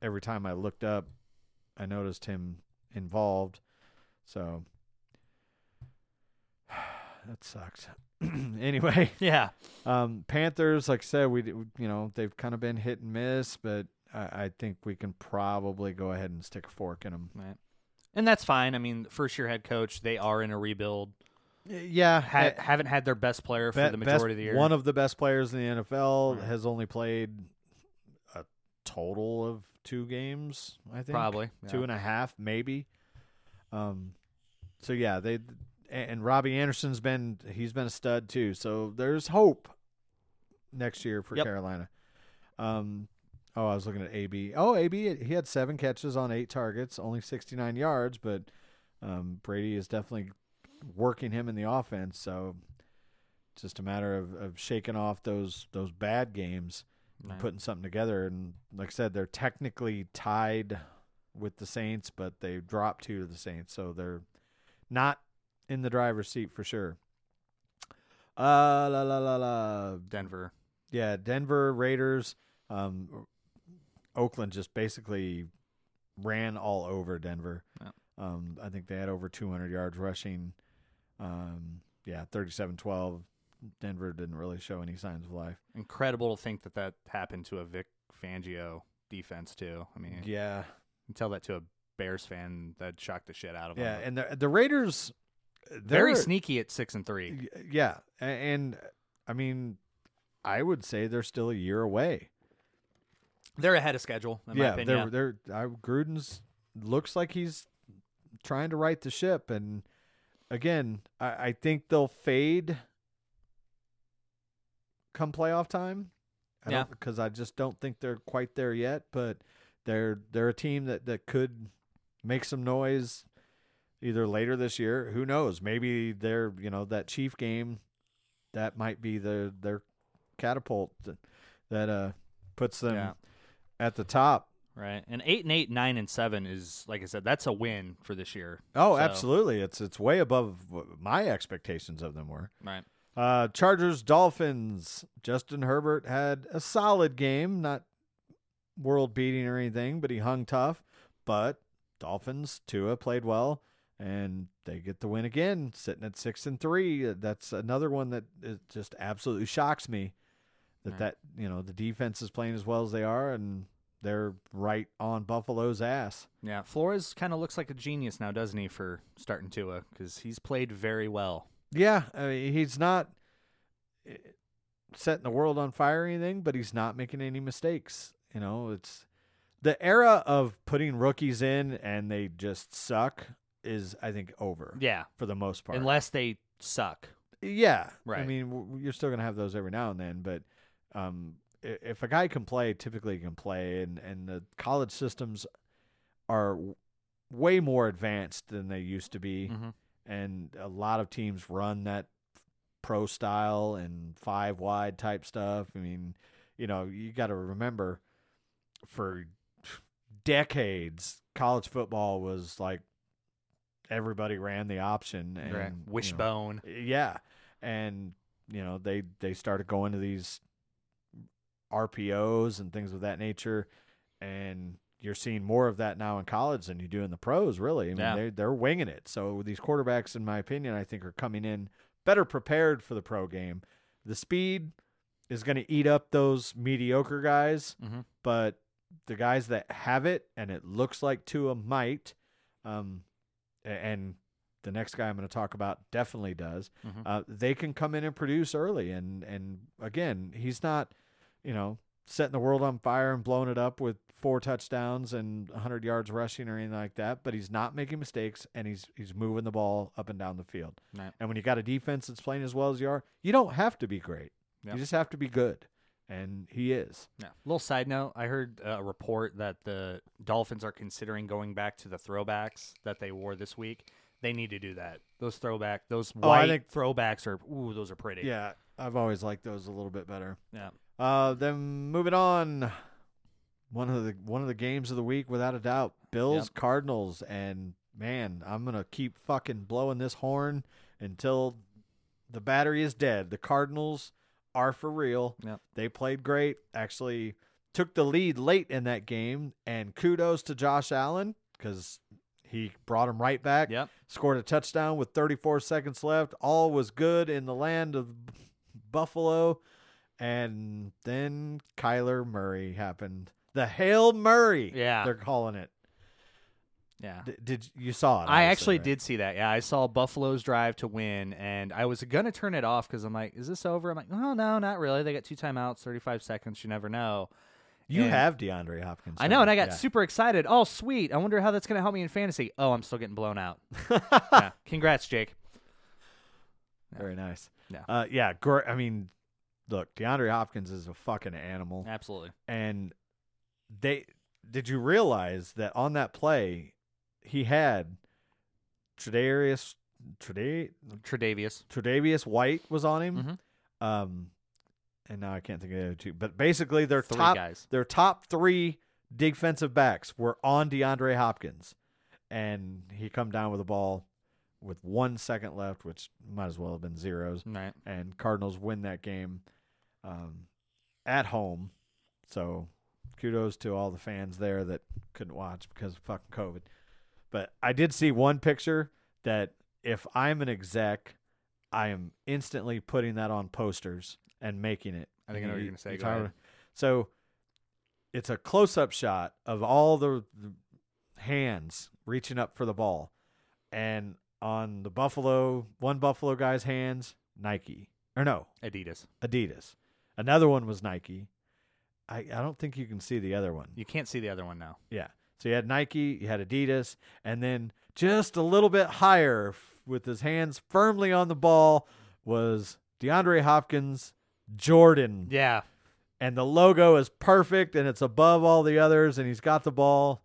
every time I looked up, I noticed him involved. So that sucks. anyway, Yeah. um, Panthers, like I said, we you know they've kind of been hit and miss, but I, I think we can probably go ahead and stick a fork in them. Right. And that's fine. I mean, first year head coach, they are in a rebuild. Yeah, Ha- haven't had their best player for Be- the best- majority of the year. One of the best players in the NFL Right. has only played a total of two games. I think Probably, two yeah. and a half, maybe. Um, so yeah, they and Robbie Anderson's been he's been a stud too. So there's hope next year for Yep. Carolina. Um, oh, I was looking at AB. Oh, AB he had seven catches on eight targets, only 69 yards, but um, Brady is definitely working him in the offense. So it's just a matter of, of shaking off those those bad games and Right. putting something together. And like I said, they're technically tied with the Saints, but they dropped two to the Saints, so they're not in the driver's seat for sure. Uh la la la la. Denver. Yeah, Denver Raiders. Um, Oakland just basically ran all over Denver. Yeah. Um, I think they had over 200 yards rushing. Um, yeah, 37-12. Denver didn't really show any signs of life. Incredible to think that that happened to a Vic Fangio defense too. I mean, Yeah, you tell that to a Bears fan, that shocked the shit out of yeah, them. Yeah, and the the Raiders very they're- sneaky at six and three. Yeah, and I mean, I would say they're still a year away. They're ahead of schedule, in my yeah, opinion. they're they're I, Gruden's looks like he's trying to right the ship, and again, I, I think they'll fade come playoff time. I Yeah. because I just don't think they're quite there yet, but they're they're a team that that could make some noise either later this year. Who knows? Maybe they're you know that Chief game that might be the their catapult that, that uh puts them Yeah. at the top. Right. And eight and eight, nine and seven is like I said, that's a win for this year. Oh, So- absolutely! It's it's way above what my expectations of them were. Right. Uh, Chargers Dolphins. Justin Herbert had a solid game, not world beating or anything, but he hung tough. But Dolphins Tua played well, and they get the win again, sitting at six and three. That's another one that it just absolutely shocks me that Right. that you know the defense is playing as well as they are, and they're right on Buffalo's ass. Yeah. Flores kind of looks like a genius now, doesn't he, for starting Tua? Because he's played very well. Yeah, I mean, he's not eh, setting the world on fire or anything, but he's not making any mistakes. You know, it's the era of putting rookies in and they just suck is, I think, over Yeah. for the most part. Unless they suck. yeah, right. I mean, w- you're still gonna have those every now and then, but um, if a guy can play, typically he can play, and and the college systems are way more advanced than they used to be Mm-hmm. and a lot of teams run that pro style and five wide type stuff. I mean, you know, you got to remember for decades, college football was like everybody ran the option and right. you know, Wishbone. yeah, and you know they they started going to these RPOs and things of that nature, and you're seeing more of that now in college than you do in the pros. Really, I mean, Yeah. they they're winging it. So these quarterbacks, in my opinion, I think are coming in better prepared for the pro game. The speed is going to eat up those mediocre guys, Mhm. but the guys that have it, and it looks like Tua might, um, and the next guy I'm going to talk about definitely does. Mhm. Uh, they can come in and produce early, and and again, he's not, you know, setting the world on fire and blowing it up with four touchdowns and 100 yards rushing or anything like that. But he's not making mistakes, and he's he's moving the ball up and down the field. Right. And when you got a defense that's playing as well as you are, you don't have to be great. Yeah. You just have to be good, and he is. Yeah. Little side note: I heard a report that the Dolphins are considering going back to the throwbacks that they wore this week. They need to do that. Those throwback, those Oh, I white think- throwbacks are ooh, those are pretty. Yeah, I've always liked those a little bit better. Yeah. Uh, then moving on, one of the one of the games of the week, without a doubt, Bills Yep. Cardinals, and man, I'm gonna keep fucking blowing this horn until the battery is dead. The Cardinals are for real. Yep. They played great. Actually, took the lead late in that game, and kudos to Josh Allen because he brought him right back Yep. scored a touchdown with 34 seconds left. All was good in the land of Buffalo. And then Kyler Murray happened. The Hail Murray. Yeah. They're calling it. Yeah. D- did you saw it? I actually right? did see that. Yeah, I saw Buffalo's drive to win, and I was gonna turn it off because I'm like, "Is this over?" I'm like, "Oh no, not really. They got two timeouts, 35 seconds. You never know." You And- have DeAndre Hopkins. I know, and I got Yeah. super excited. Oh, sweet! I wonder how that's gonna help me in fantasy. Oh, I'm still getting blown out. yeah. Congrats, Jake. Very nice. Yeah. Uh, yeah. Gr- I mean, look, DeAndre Hopkins is a fucking animal. Absolutely. and they did you realize that on that play he had Tredarius Treda- Tre'Davious. Tre'Davious White was on him. Mhm. Um and now I can't think of the other two. But basically their Three top guys. their top three defensive backs were on DeAndre Hopkins. And he come down with the ball with one second left, which might as well have been zeros Right. and Cardinals win that game um, at home. So kudos to all the fans there that couldn't watch because of fucking COVID. But I did see one picture that if I'm an exec, I am instantly putting that on posters and making it. I think I know what you're gonna say. Go ahead. So it's a close-up shot of all the, the hands reaching up for the ball, and on the Buffalo, one Buffalo guy's hands, Nike or no, Adidas. Adidas. Another one was Nike. I, I don't think you can see the other one. You can't see the other one now. Yeah. So you had Nike, you had Adidas, and then just a little bit higher with his hands firmly on the ball was DeAndre Hopkins, Jordan. Yeah. And the logo is perfect and it's above all the others and he's got the ball.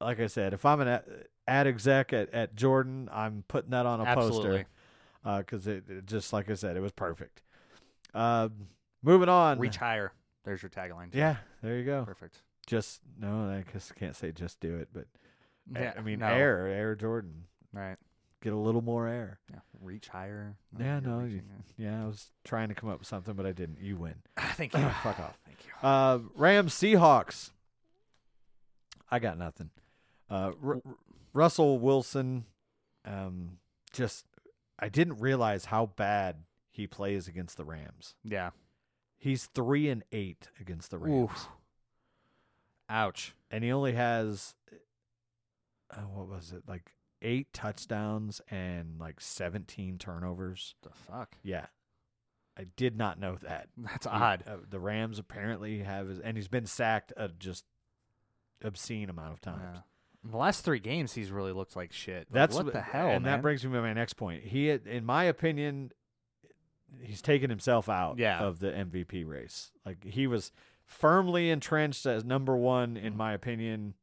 Like I said, if I'm an ad, exec at, at Jordan, I'm putting that on a Absolutely. poster because it, it just, like I said, it was perfect. Uh, moving on. Reach higher. There's your tagline. too. Yeah, there you go. Perfect. Just, no, I guess I can't say just do it, but Yeah, I mean, no. air, air Jordan. Right. Get a little more air. Yeah. Reach higher. Yeah, no, you, yeah, I was trying to come up with something, but I didn't. You win. Thank you. Fuck off. Thank you. Uh, Rams Seahawks. I got nothing. Uh, R- Russell Wilson. Um, just I didn't realize how bad he plays against the Rams. Yeah. He's three and eight against the Rams, Oof. Ouch. and he only has uh, what was it like eight touchdowns and like seventeen turnovers. The fuck. Yeah, I did not know that. That's He- odd. uh, the Rams apparently have, his, and he's been sacked a just obscene amount of times. Yeah. In the last three games, he's really looked like shit. Like, That's what the hell, And man? that brings me to my next point. He, in my opinion, he's taken himself out Yeah. of the MVP race. Like he was firmly entrenched as number one, Mm-hmm. in my opinion,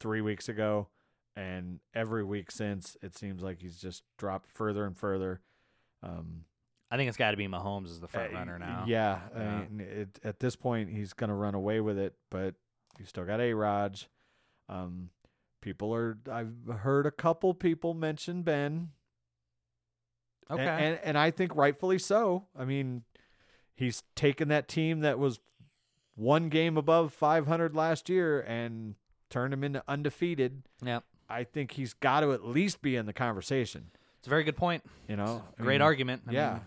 three weeks ago, and every week since, it seems like he's just dropped further and further. Um, I think it's got to be Mahomes as the front Uh, runner now. Yeah, Yeah. I mean, it, at this point, he's going to run away with it, but you still got A-Rod. Um, people are. I've heard a couple people mention Ben. Okay. and, and I think rightfully so. I mean, he's taken that team that was one game above 500 last year and turned him into undefeated. Yeah, I think he's got to at least be in the conversation. it's a very good point. You know, I Great mean, argument. I yeah. mean,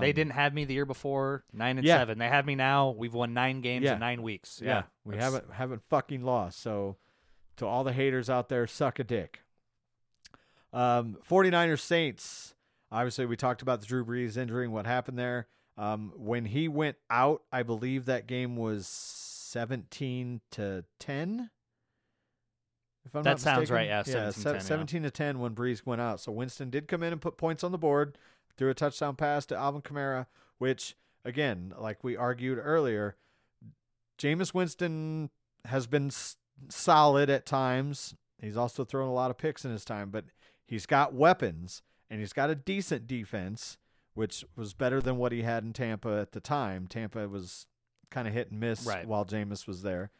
they Um, didn't have me the year before, nine and Yeah. seven. They have me now. We've won nine games Yeah. in nine weeks. Yeah, Yeah, we that's- haven't haven't fucking lost. So, to all the haters out there, suck a dick. Um, 49ers Saints. Obviously, we talked about the Drew Brees injury and what happened there. Um, when he went out, I believe that game was 17 to 10. If I'm That sounds right, yeah, yeah, 17 se- 10, yeah. to 10 when Brees went out. So Winston did come in and put points on the board, threw a touchdown pass to Alvin Kamara, which again, like we argued earlier, Jameis Winston has been s- solid at times. He's also thrown a lot of picks in his time, but he's got weapons and he's got a decent defense, which was better than what he had in Tampa at the time. Tampa was kind of hit and miss Right. while Jameis was there.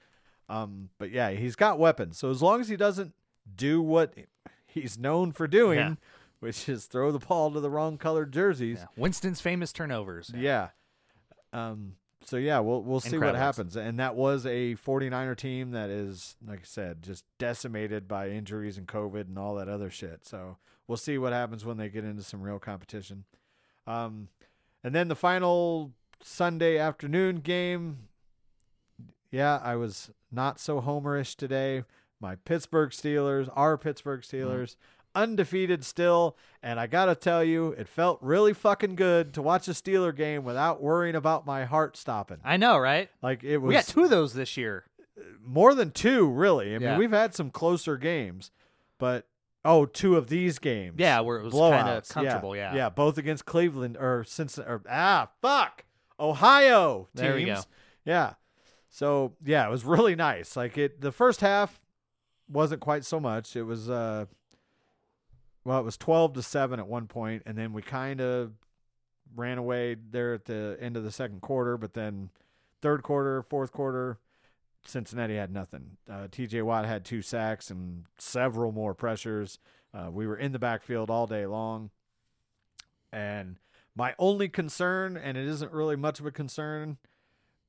Um, but yeah, he's got weapons. So as long as he doesn't do what he's known for doing, Yeah. which is throw the ball to the wrong colored jerseys, Yeah. Winston's famous turnovers. yeah. Um. So yeah, we'll we'll see what happens. And that was a 49er team that is, like I said, just decimated by injuries and COVID and all that other shit. So we'll see what happens when they get into some real competition. Um, and then the final Sunday afternoon game. Yeah, I was not so homerish today. My Pittsburgh Steelers, our Pittsburgh Steelers, undefeated still. And I got to tell you, it felt really fucking good to watch a Steeler game without worrying about my heart stopping. I know, right? Like it was We got two of those this year. more than two, really. I mean, Yeah. we've had some closer games, but oh, two of these games. Yeah, where it was kinda Blowouts. comfortable, yeah. yeah, both against Cleveland or since or ah fuck Ohio teams. There we go. Yeah, so yeah, it was really nice. Like it, the first half wasn't quite so much. It was uh, well, it was twelve to seven at one point, and then we kind of ran away there at the end of the second quarter. But then third quarter, fourth quarter, Cincinnati had nothing. Uh, T.J. Watt had two sacks and several more pressures. Uh, we were in the backfield all day long, and my only concern, and it isn't really much of a concern,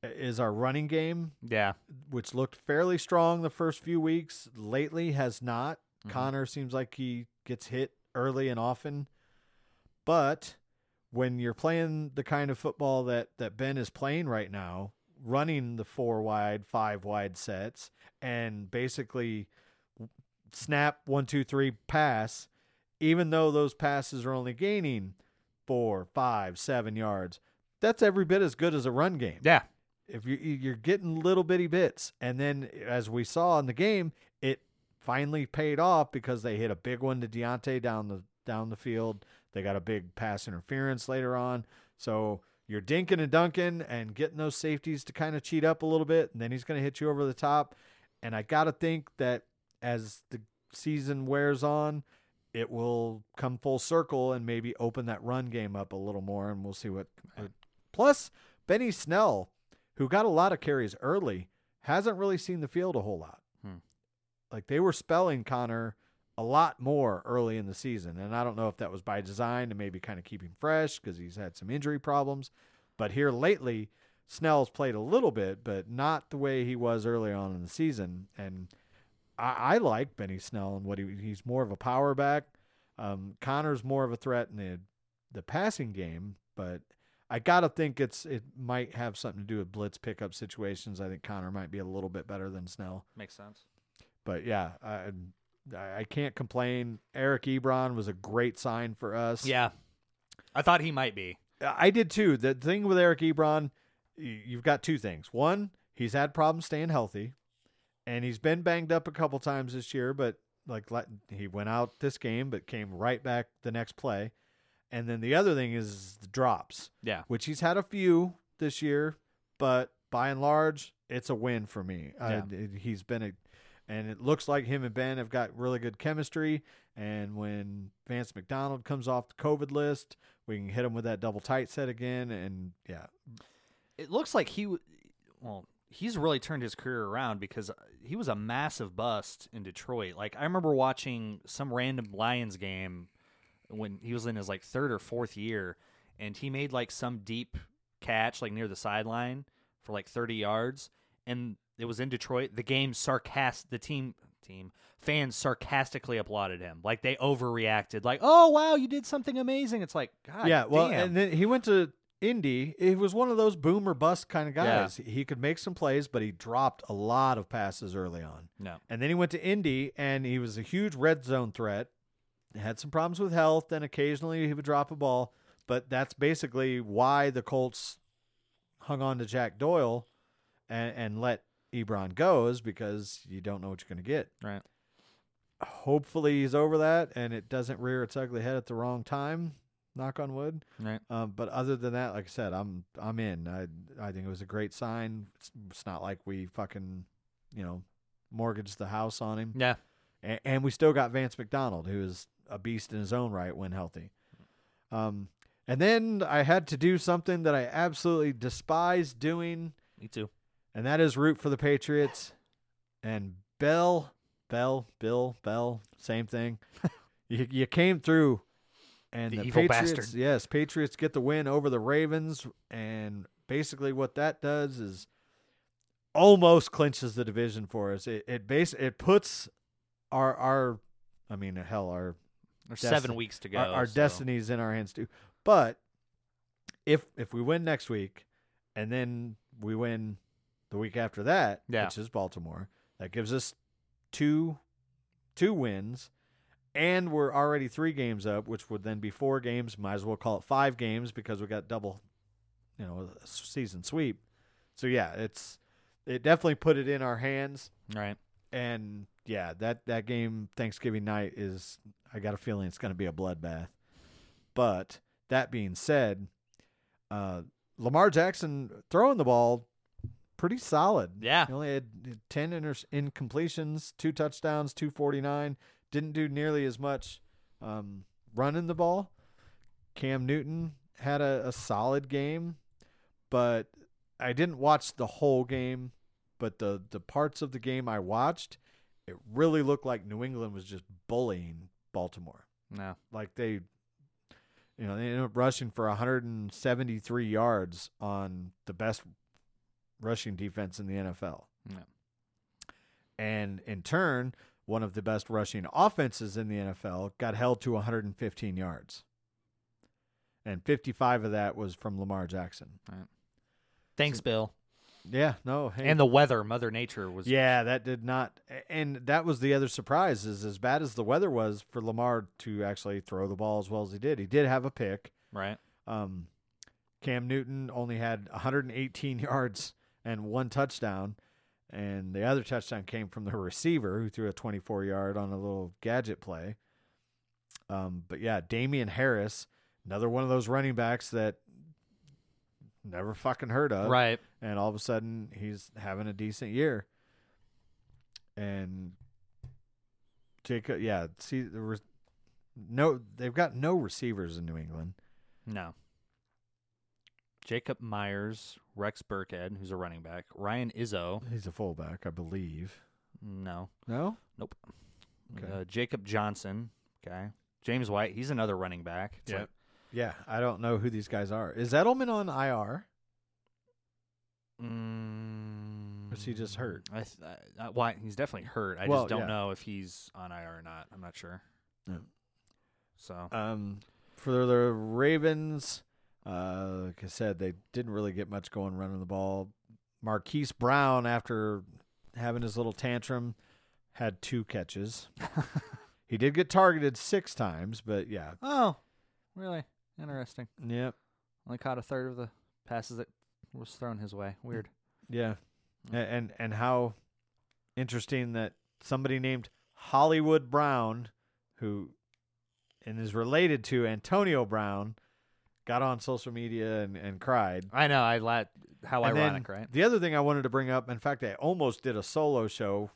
is our running game Yeah. which looked fairly strong the first few weeks. Lately has not. Mhm. Connor seems like he gets hit early and often. But when you're playing the kind of football that, that Ben is playing right now, running the four wide, five wide sets, and basically snap one, two, three, pass, even though those passes are only gaining four, five, seven yards, that's every bit as good as a run game. Yeah. if you you're getting little bitty bits. And then as we saw in the game it finally paid off because they hit a big one to Diontae down the down the field. They got a big pass interference later on. So you're dinking and dunking and getting those safeties to kind of cheat up a little bit and then he's going to hit you over the top and I got to think that as the season wears on it will come full circle and maybe open that run game up a little more and we'll see what, plus Benny Snell who got a lot of carries early, hasn't really seen the field a whole lot. Hmm. Like they were spelling Connor a lot more early in the season, and I don't know if that was by design to maybe kind of keep him fresh because he's had some injury problems. But here lately, Snell's played a little bit, but not the way he was early on in the season. And I, I like Benny Snell and what he he's more of a power back. Um, Connor's more of a threat in the the passing game, but I gotta think it's it might have something to do with blitz pickup situations. I think Connor might be a little bit better than Snell, Makes sense. but yeah, I I can't complain. Eric Ebron was a great sign for us. Yeah. I thought he might be. I did too. The thing with Eric Ebron, you've got two things. One, he's had problems staying healthy, and he's been banged up a couple times this year. But like he went out this game, but came right back the next play. And then the other thing is the drops, Yeah. which he's had a few this year, but by and large, it's a win for me. Uh, Yeah. he's been a, and it looks like him and Ben have got really good chemistry. And when Vance McDonald comes off the COVID list, we can hit him with that double tight set again. And yeah, It looks like he, well, he's really turned his career around because uh, he was a massive bust in Detroit. Like I remember watching some random Lions game when he was in his like third or fourth year, and he made like some deep catch like near the sideline for like 30 yards, and it was in Detroit. The game sarcast the team team fans sarcastically applauded him. Like they overreacted. Like, "Oh, wow, you did something amazing." It's like, God yeah, well, damn. and then he went to Indy. He was one of those boom or bust kind of Yeah. guys. He could make some plays, but he dropped a lot of passes early on. no. And then he went to Indy, and he was a huge red zone threat. Had some problems with health, and occasionally he would drop a ball. But that's basically why the Colts hung on to Jack Doyle and, and let Ebron goes because you don't know what you're going to get. Right. Hopefully he's over that, and it doesn't rear its ugly head at the wrong time. Knock on wood. Right. Um, but other than that, like I said, I'm I'm in. I I think it was a great sign. It's, it's not like we fucking, you know, mortgaged the house on him, Yeah. and, and we still got Vance McDonald, who is a beast in his own right when healthy. Um, and then I had to do something that I absolutely despise doing, Me too. And that is root for the Patriots. And Bell, Bell, Bill, Bell, same thing. you you came through, and The the, Patriots, bastard. yes, Patriots get the win over the Ravens, and basically what that does is almost clinches the division for us. It it base it puts our our, I mean hell our There's Desti- seven weeks to go. our, our so- destinies in our hands too. But if if we win next week, and then we win the week after that, Yeah. which is Baltimore, that gives us two two wins, and we're already three games up, which would then be four games. Might as well call it five games because we got double, you know, a season sweep. So yeah, it's it definitely put it in our hands Right. and yeah, that that game Thanksgiving night is I got a feeling it's going to be a bloodbath. But that being said, uh, Lamar Jackson throwing the ball pretty solid. Yeah. he only had ten inter- incompletions, two touchdowns, two forty nine. Didn't do nearly as much um, running the ball. Cam Newton had a, a solid game, but I didn't watch the whole game. But the the parts of the game I watched, it really looked like New England was just bullying Baltimore. No. Like they, you know, they ended up rushing for 173 yards on the best rushing defense in the NFL. No. And in turn, one of the best rushing offenses in the NFL got held to 115 yards. And 55 of that was from Lamar Jackson. Thanks, Bill. Yeah, no, hey. And the weather, Mother Nature was. Yeah, that did not, and that was the other surprise. Is as bad as the weather was for Lamar to actually throw the ball as well as he did. He did have a pick. Right. Um, Cam Newton only had 118 yards and one touchdown, and the other touchdown came from the receiver who threw a 24 yard on a little gadget play. Um, but yeah, Damien Harris, another one of those running backs that never fucking heard of Right. and all of a sudden he's having a decent year. And Jacob, yeah, see, there was no, they've got no receivers in New England. No. Jakobi Meyers, Rex Burkhead, who's a running back, Ryan Izzo. He's a fullback, I believe. No. No, Nope. Okay. Uh, Jacob Johnson. Okay. James White. He's another running back. It's Yep. like, yeah, I don't know who these guys are. Is Edelman on IR? mm, Or is he just hurt? I th- uh, White. He's definitely hurt. I Well, just don't yeah. know if he's on IR or not. I'm not sure. Yeah. So. Um, for the Ravens, uh, like I said, they didn't really get much going running the ball. Marquise Brown, after having his little tantrum, had two catches. he did get targeted six times, but yeah, oh, really interesting. yep, Only caught a third of the passes that was thrown his way. Weird. yeah, and and how interesting that somebody named Hollywood Brown, who and is related to Antonio Brown, got on social media and, and cried. I know. I let how And ironic, right? The other thing I wanted to bring up, in fact, I almost did a solo show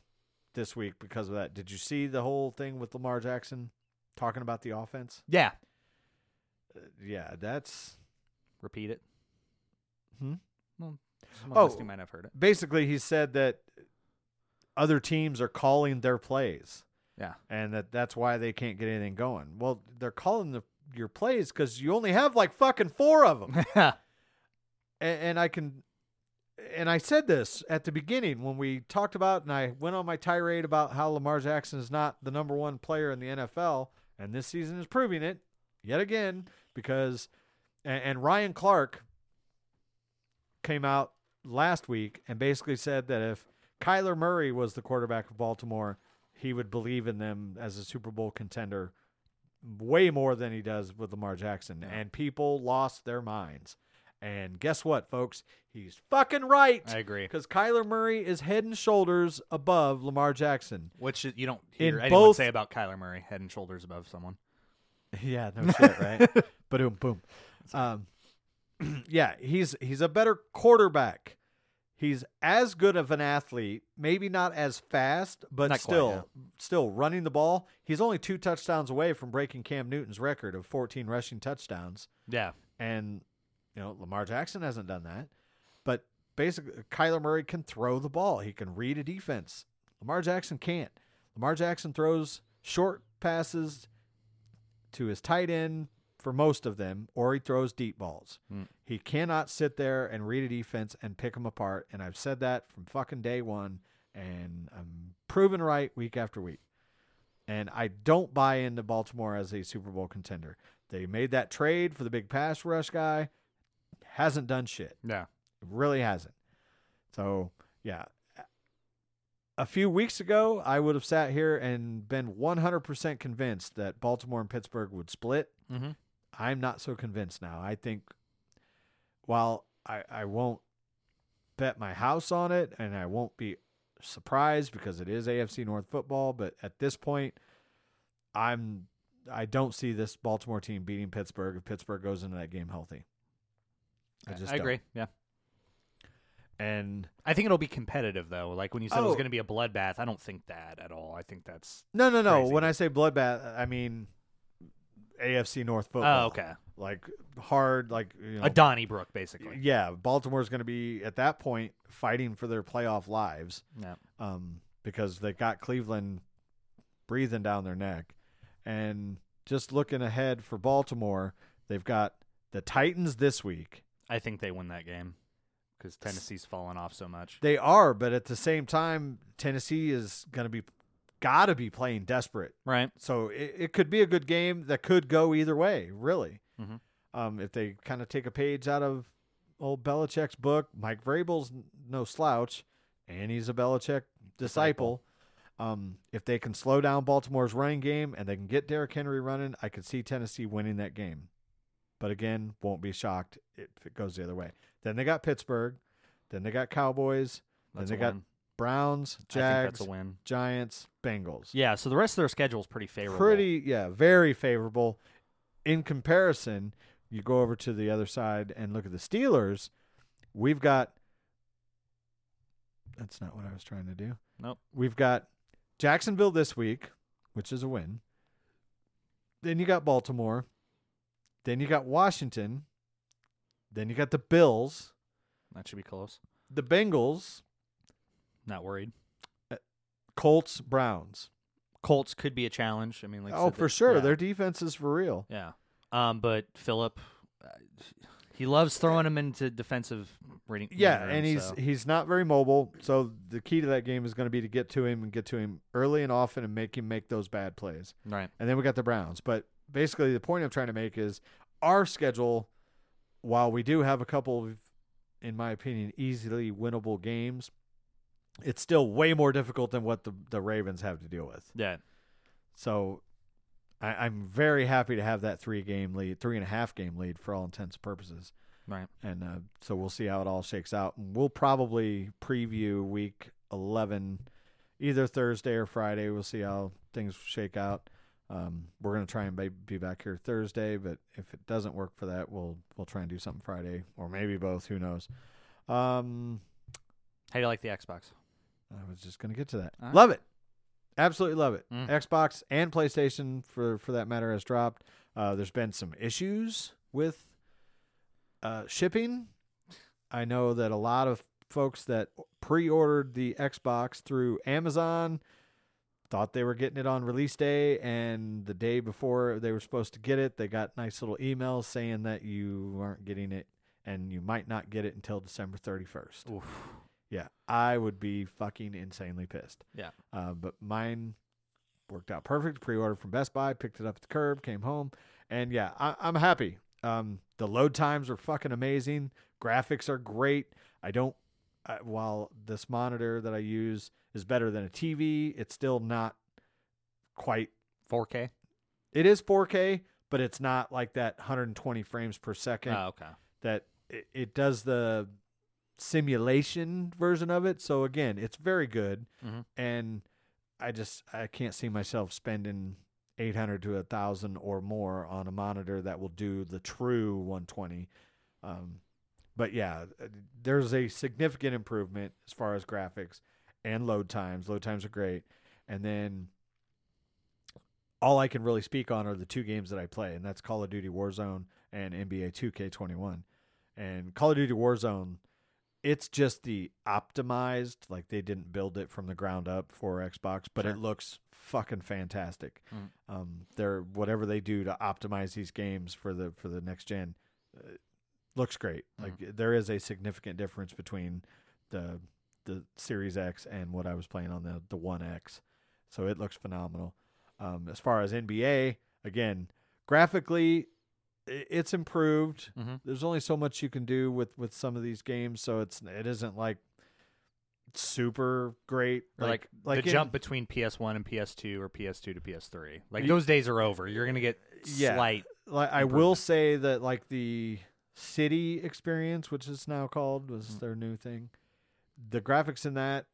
this week because of that. Did you see the whole thing with Lamar Jackson talking about the offense? Yeah. Uh, yeah, that's Repeat it. Hmm? Well, someone Oh. listening might have heard it. basically he said that other teams are calling their plays Yeah. and that that's why they can't get anything going. Well, they're calling the your plays because you only have like fucking four of them. and, and I can, and I said this at the beginning when we talked about, and I went on my tirade about how Lamar Jackson is not the number one player in the NFL, and this season is proving it yet again because, and, and Ryan Clark came out last week and basically said that if Kyler Murray was the quarterback of Baltimore, he would believe in them as a Super Bowl contender way more than he does with Lamar Jackson. And people lost their minds. And guess what, folks? He's fucking right. I agree. Because Kyler Murray is head and shoulders above Lamar Jackson. Which you don't In hear anyone both- say about Kyler Murray, head and shoulders above someone. Yeah, no shit, right? But boom, boom. Um, yeah, he's he's a better quarterback. He's as good of an athlete, maybe not as fast, but Not quite, still, yeah. still running the ball. He's only two touchdowns away from breaking Cam Newton's record of 14 rushing touchdowns. Yeah. And you know, Lamar Jackson hasn't done that. But basically, Kyler Murray can throw the ball. He can read a defense. Lamar Jackson can't. Lamar Jackson throws short passes to his tight end for most of them, or he throws deep balls. Hmm. He cannot sit there and read a defense and pick them apart. And I've said that from fucking day one, and I'm proven right week after week. And I don't buy into Baltimore as a Super Bowl contender. They made that trade for the big pass rush guy. Hasn't done shit. Yeah. Really hasn't. So, yeah. A few weeks ago, I would have sat here and been 100% convinced that Baltimore and Pittsburgh would split. Mm-hmm. I'm not so convinced now. I think while I, I won't bet my house on it and I won't be surprised because it is AFC North football, but at this point I'm I don't see this Baltimore team beating Pittsburgh if Pittsburgh goes into that game healthy. I just I don't. agree. Yeah. And I think it'll be competitive though. Like when you said it was Oh. going to be a bloodbath, I don't think that at all. I think that's no, no, no. Crazy. When I say bloodbath, I mean AFC North football. oh okay. Like hard, like you know, A Donnybrook basically. Yeah, Baltimore's going to be at that point fighting for their playoff lives. Yeah. um, because they got Cleveland breathing down their neck. And just looking ahead for Baltimore, they've got the Titans this week. I think they win that game because Tennessee's fallen off so much. They are, but at the same time, Tennessee is going to be got to be playing desperate. Right. So it, it could be a good game that could go either way, really. Mhm. Um, if they kind of take a page out of old Belichick's book, Mike Vrabel's no slouch, and he's a Belichick disciple. Um, if they can slow down Baltimore's running game and they can get Derrick Henry running, I could see Tennessee winning that game. But again, won't be shocked if it goes the other way. Then they got Pittsburgh. Then they got Cowboys. That's then they got. Browns, Jags, that's a win. Giants, Bengals. Yeah. So the rest of their schedule is pretty favorable. Pretty, yeah, very favorable. In comparison, you go over to the other side and look at the Steelers. We've got. That's not what I was trying to do. Nope. We've got Jacksonville this week, which is a win. Then you got Baltimore. Then you got Washington. Then you got the Bills, That should be close. the Bengals, Not worried. Colts, Browns. Colts could be a challenge. I mean, like I oh, said, for that- sure. yeah. Their defense is for real. Yeah. Um, but Philip, uh, he loves throwing him into defensive reading. Yeah, and he's so- he's not very mobile. So the key to that game is going to be to get to him and get to him early and often and make him make those bad plays. right. And then we got the Browns. But basically, the point I'm trying to make is our schedule. While we do have a couple of, in my opinion, easily winnable games, it's still way more difficult than what the the Ravens have to deal with. Yeah. So I, I'm very happy to have that three game lead, three and a half game lead for all intents and purposes. Right. And uh, so we'll see how it all shakes out. And we'll probably preview week 11 either Thursday or Friday. We'll see how things shake out. Um, we're going to try and be, be back here Thursday, but if it doesn't work for that, we'll we'll try and do something Friday or maybe both. Who knows? Um, How do you like the Xbox? I was just going to get to that. All. Love it. Absolutely love it. Mm. Xbox and PlayStation, for for that matter, has dropped. Uh, there's been some issues with uh, shipping. I know that a lot of folks that pre-ordered the Xbox through Amazon thought they were getting it on release day, and the day before they were supposed to get it, they got nice little emails saying that you aren't getting it and you might not get it until December 31st. Oof. Yeah, I would be fucking insanely pissed. Yeah. Uh, but mine worked out perfect. Pre-ordered from Best Buy, picked it up at the curb, came home, and yeah, I, I'm happy. Um, the load times are fucking amazing. Graphics are great. I don't. Uh, while this monitor that I use is better than a TV, it's still not quite 4K. it is 4K, but it's not like that 120 frames per second Oh, okay. that it, it does the simulation version of it. So again, it's very good, Mhm. and I just I can't see myself spending 800 to a thousand or more on a monitor that will do the true 120. Um, but yeah, uh, there's a significant improvement as far as graphics and load times. Load times are great, and then all I can really speak on are the two games that I play, and that's Call of Duty Warzone and NBA 2K21. And Call of Duty Warzone, it's just the optimized, like they didn't build it from the ground up for Xbox, but Sure. it looks fucking fantastic. Mm. Um, they're whatever they do to optimize these games for the for the next gen uh, looks great. Like there is a significant difference between the the Series X and what I was playing on the the One X. So it looks phenomenal. Um, as far as NBA, again, graphically, it's improved. Mhm. There's only so much you can do with with some of these games, so it's it isn't like super great. Or like, like the in- jump between PS1 and PS2 or PS2 to PS3. Like Ye- those days are over. You're gonna get Yeah. slight. like I will say that like the city experience, which is now called, was Mm. their new thing. The graphics in that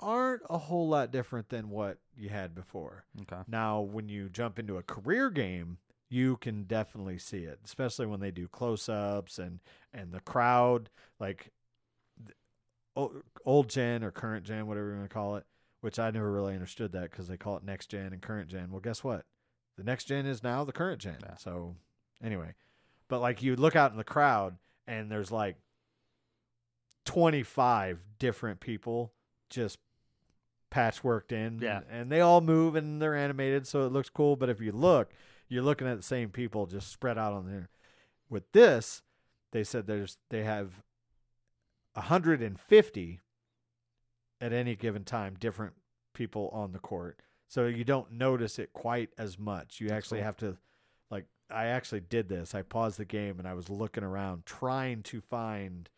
aren't a whole lot different than what you had before. Okay. Now, when you jump into a career game, you can definitely see it, especially when they do close-ups and and the crowd, like old gen or current gen, whatever you want to call it. Which I never really understood that because they call it next gen and current gen. Well, guess what? The next gen is now the current gen. Yeah. So, anyway, but like you look out in the crowd and there's like 25 different people just patchworked in Yeah. and they all move and they're animated so it looks cool but if you look you're looking at the same people just spread out on there. With this they said there's they have 150 at any given time different people on the court. So you don't notice it quite as much. You actually cool. have to like i actually did this. I paused the game and i was looking around trying to find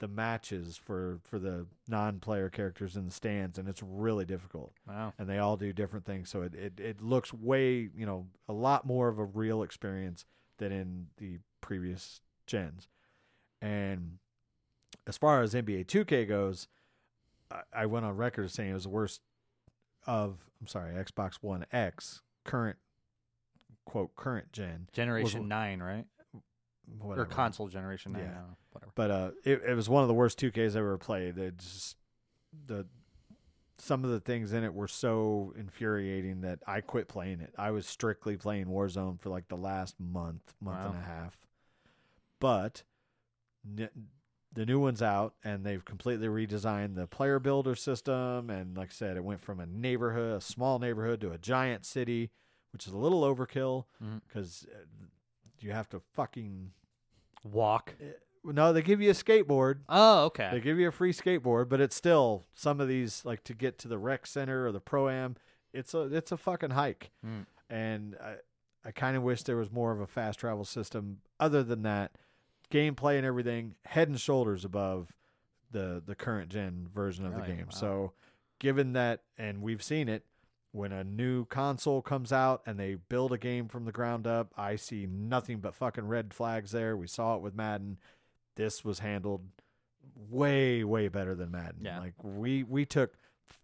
the matches for for the non-player characters in the stands and it's really difficult Wow. and they all do different things so it, it, it looks way you know a lot more of a real experience than in the previous gens and as far as nba 2k goes i, I went on record saying it was the worst of i'm sorry xbox one x current quote current gen Generation nine, right? Or console generation. Yeah. I Whatever. but uh, it, it was one of the worst 2Ks I ever played. It just the some of the things in it were so infuriating that I quit playing it. I was strictly playing Warzone for like the last month, month and a half. But n- the new one's out, and they've completely redesigned the player builder system. And like I said, it went from a neighborhood, a small neighborhood, to a giant city, which is a little overkill because you have to fucking Walk. no. They give you a skateboard. Oh, okay. They give you a free skateboard, but it's still some of these like to get to the rec center or the pro am. It's a it's a fucking hike, Mm. and I I kind of wish there was more of a fast travel system. Other than that, gameplay and everything head and shoulders above the the current gen version of the game. Wow. So, given that, and we've seen it. When a new console comes out and they build a game from the ground up, I see nothing but fucking red flags there. We saw it with Madden. This was handled way way better than Madden. Yeah. Like we we took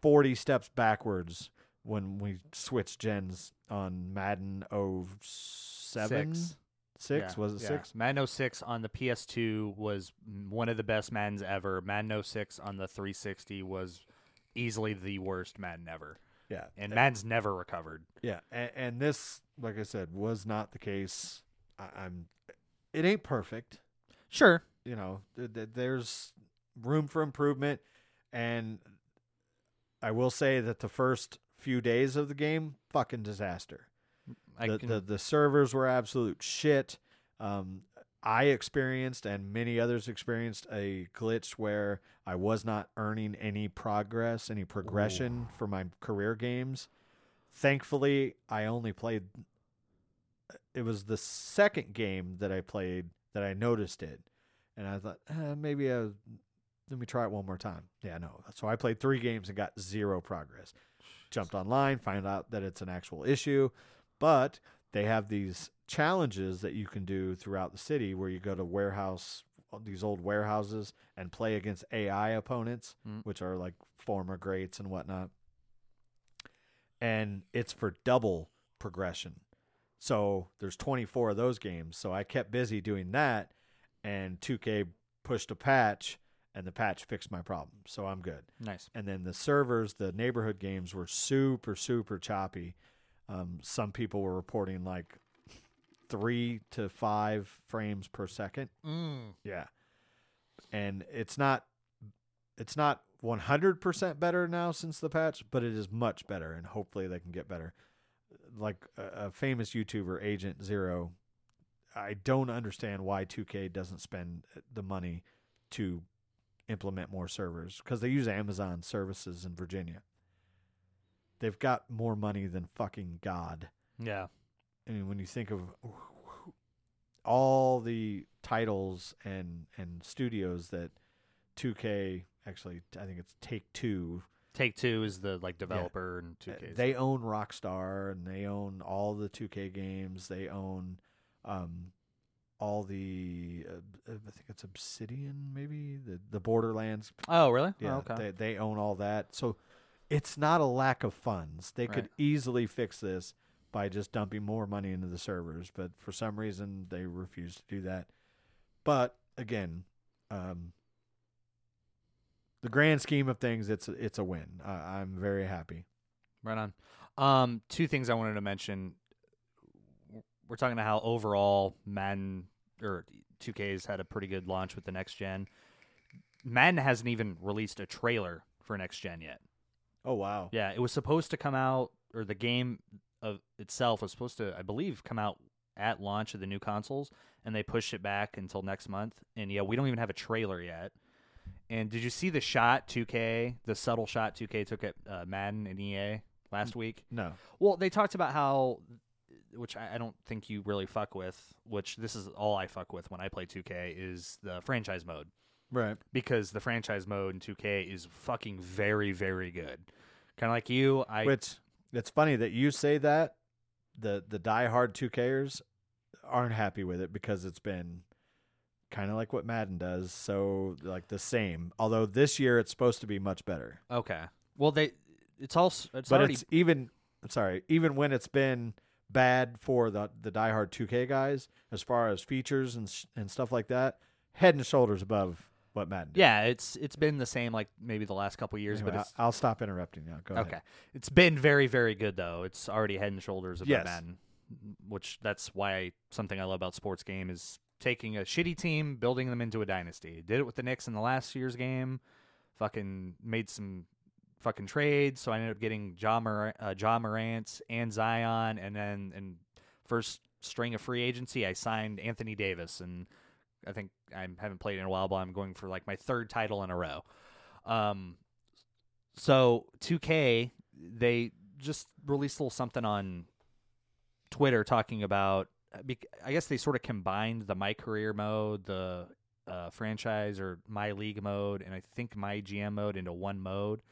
40 steps backwards when we switched gens on Madden 07 Six. 6 Yeah, was it yeah. 6? Madden 06 on the PS2 was one of the best Maddens ever. Madden 06 on the 360 was easily the worst Madden ever. Yeah. And Madden's never recovered. Yeah, and, and this, like I said, was not the case. I, I'm. It ain't perfect. Sure. You know, th- th- there's room for improvement, and I will say that the first few days of the game, fucking disaster. I the, can, the the servers were absolute shit. Um, I experienced and many others experienced a glitch where I was not earning any progress, any progression for my career games. Thankfully, I only played it was the second game that I played that I noticed it. And I thought, eh, maybe I, let me try it one more time. Yeah, no. So I played three games and got zero progress. Jumped online, find out that it's an actual issue. But they have these challenges that you can do throughout the city where you go to warehouse, these old warehouses, and play against AI opponents, Mm. which are like former greats and whatnot. And it's for double progression. So there's 24 of those games. So I kept busy doing that, and 2K pushed a patch, and the patch fixed my problem. So I'm good. Nice. And then the servers, the neighborhood games were super, super choppy. Um, some people were reporting like three to five frames per second. Mm. Yeah. And it's not it's not 100% better now since the patch, but it is much better and hopefully they can get better. Like a, a famous YouTuber Agent 0, I don't understand why 2K doesn't spend the money to implement more servers cuz they use Amazon services in Virginia. They've got more money than fucking god. Yeah. I mean, when you think of all the titles and and studios that 2K actually, I think it's Take Two. Take Two is the like developer and uh, 2K. They own Rockstar and they own all the 2K games. They own um, all the uh, I think it's Obsidian, maybe the the Borderlands. oh, really? Yeah, oh, okay. they they own all that. So it's not a lack of funds. They could easily fix this by just dumping more money into the servers, but for some reason they refuse to do that. But again, um, the grand scheme of things, it's a, it's a win. I, I'm very happy. Right on. Um, two things I wanted to mention. We're talking about how overall Madden or 2K's had a pretty good launch with the next gen. Madden hasn't even released a trailer for next gen yet. Oh wow! Yeah, it was supposed to come out, or the game of itself was supposed to, I believe, come out at launch of the new consoles, and they pushed it back until next month. And yeah, we don't even have a trailer yet. And did you see the shot 2K, the subtle shot 2K took at uh, Madden and EA last week? No, Well, they talked about how, which I, I don't think you really fuck with, which this is all I fuck with when I play 2K, is the franchise mode right. because the franchise mode in 2K is fucking very, very good. Kind of like you, I Which it's funny that you say that. The the diehard 2Kers aren't happy with it because it's been kind of like what Madden does, so like the same. Although this year it's supposed to be much better. okay. Well, they it's also it's but already it's even I'm sorry, even when it's been bad for the the diehard 2K guys as far as features and and stuff like that, head and shoulders above what Madden. did. yeah, it's it's been the same like maybe the last couple years, Anyway, but it's I- I'll stop interrupting now. Go okay. ahead. Okay, it's been very, very good though. It's already head and shoulders above Yes. Madden, which that's why I, something I love about sports game is taking a shitty team, building them into a dynasty. Did it with the Knicks in the last year's game. Fucking made some fucking trades, so I ended up getting John Mor- uh, Ja Morant and Zion, and then and first string of free agency, I signed Anthony Davis, and I think I haven't played in a while, but I'm going for like my third title in a row. Um, so 2K, they just released a little something on Twitter talking about. I guess they sort of combined the My Career mode, the uh, franchise or My League mode, and I think My GM mode into one mode.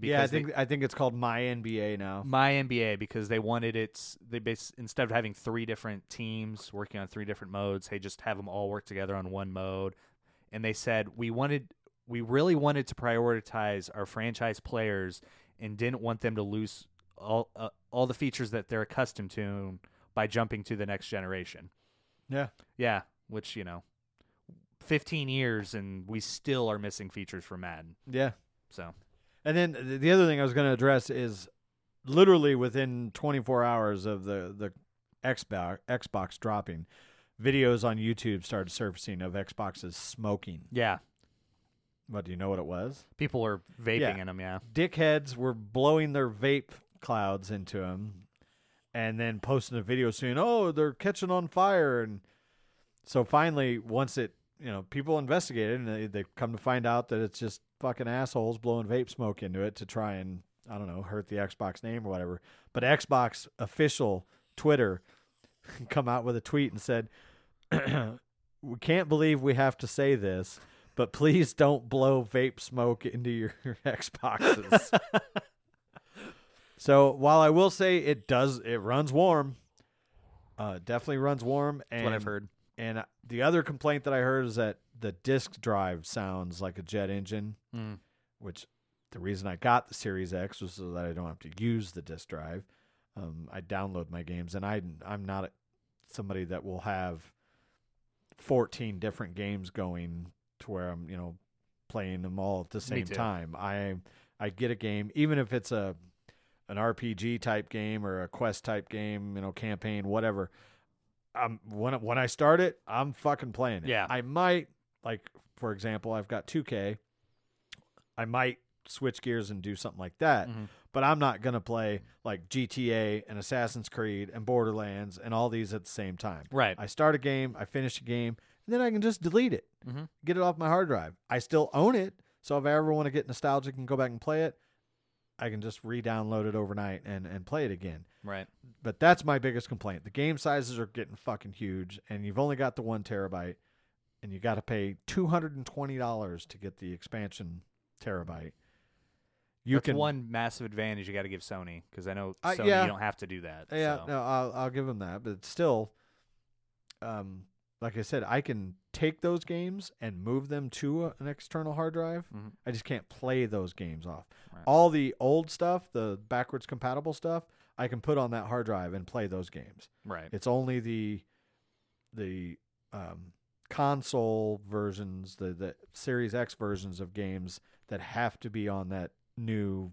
Yeah, I because they- think I think it's called My NBA now. my NBA because they wanted it. They bas- instead of having three different teams working on three different modes, they just have them all work together on one mode. And they said we wanted, we really wanted to prioritize our franchise players and didn't want them to lose all uh, all the features that they're accustomed to by jumping to the next generation. Yeah. Yeah, which you know, fifteen years and we still are missing features from Madden. Yeah. So And then the other thing I was going to address is literally within 24 hours of the the Xbox Xbox dropping, videos on YouTube started surfacing of Xboxes smoking. yeah, What do you know what it was? people were vaping Yeah. in them. Yeah. Dickheads were blowing their vape clouds into them, and then posting a video saying, "Oh, they're catching on fire." And so finally, once it, you know, people investigated and they, they come to find out that it's just fucking assholes blowing vape smoke into it to try and I don't know hurt the Xbox name or whatever. But Xbox official Twitter come out with a tweet and said, "We can't believe we have to say this." But please don't blow vape smoke into your Xboxes. so while I will say it does, it runs warm. Uh, definitely runs warm. That's what I've heard. And the other complaint that I heard is that the disk drive sounds like a jet engine, Mm. which the reason I got the Series X was so that I don't have to use the disk drive. Um, I download my games, and I I'm not somebody that will have 14 different games going to where I'm you know playing them all at the same time. I I get a game even if it's a an RPG type game or a quest type game, you know, campaign, whatever. Um, when when I start it, I'm fucking playing it. Yeah. I might like, for example, I've got 2K. I might switch gears and do something like that, Mhm. but I'm not gonna play like GTA and Assassin's Creed and Borderlands and all these at the same time. Right. I start a game, I finish a game, and then I can just delete it, Mhm. get it off my hard drive. I still own it, so if I ever want to get nostalgic and go back and play it, I can just re-download it overnight and and play it again. Right. But that's my biggest complaint. The game sizes are getting fucking huge, and you've only got the one terabyte, and you got to pay two hundred and twenty dollars to get the expansion terabyte. You That's can one massive advantage you got to give Sony because I know Uh, Sony yeah. you don't have to do that. Yeah, so. no, I'll I'll give them that, but still, um, like I said, I can take those games and move them to a, an external hard drive. Mhm. I just can't play those games off. Right. All the old stuff, the backwards compatible stuff, I can put on that hard drive and play those games. Right. It's only the the um, console versions, the the Series X versions of games that have to be on that new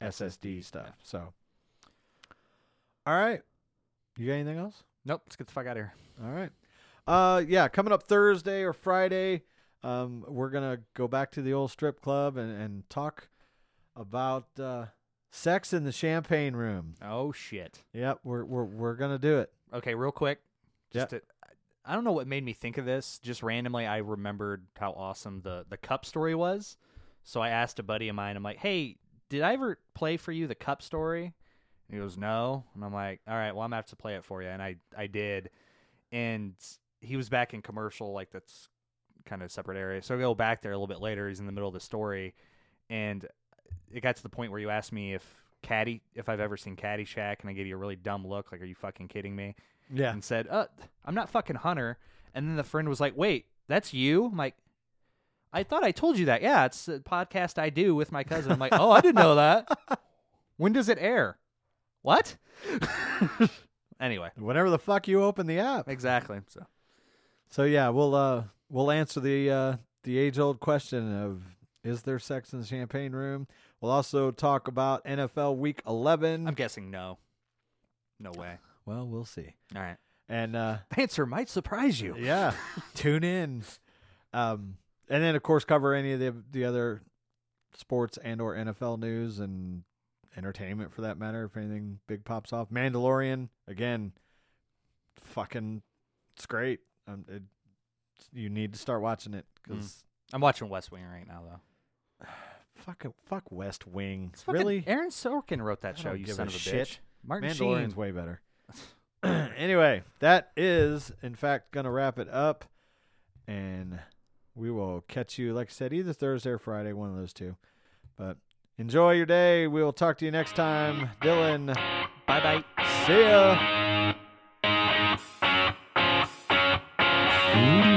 SSD, SSD, stuff. yeah. So, all right, you got anything else? Nope. Let's get the fuck out of here. All right. Uh, yeah, coming up Thursday or Friday, um, we're gonna go back to the old strip club and and talk about uh, sex in the champagne room. Oh shit. Yep, we're we're we're gonna do it. Okay, real quick. Just to, I don't know what made me think of this. Just randomly, I remembered how awesome the the cup story was. So I asked a buddy of mine. I'm like, "Hey, did I ever play for you the cup story?" And he goes, "No." And I'm like, "All right, well, I'm gonna have to play it for you." And I I did, and he was back in commercial, like that's kind of separate area. So I go back there a little bit later. He's in the middle of the story, and it got to the point where you asked me if Caddy, if I've ever seen Caddyshack, and I gave you a really dumb look, like, "Are you fucking kidding me?" Yeah. and said, "Uh, I'm not fucking Hunter." And then the friend was like, "Wait, that's you?" I'm like, "I thought I told you that. Yeah, it's a podcast I do with my cousin." I'm like, "Oh, I didn't know that. when does it air? What?" anyway, Whenever the fuck you open the app. exactly. So So yeah, we'll uh we'll answer the uh the age old question of is there sex in the champagne room? We'll also talk about NFL Week 11. I'm guessing no. No way. well, we'll see. All right. And uh The answer might surprise you. yeah, tune in. Um and then of course cover any of the the other sports and or NFL news and entertainment for that matter if anything big pops off. Mandalorian again fucking it's great. Um it, you need to start watching it cuz I'm watching West Wing right now, though. Fuck, fuck West Wing. It's fucking- Really? Aaron Sorkin wrote that I show. don't You give son a of a shit. bitch. Martin Mandalorian's Sheen. way better. anyway, that is, in fact, going to wrap it up. And we will catch you, like I said, either Thursday or Friday, one of those two. But enjoy your day. We will talk to you next time. Dylan, Bye bye. see ya. Bye.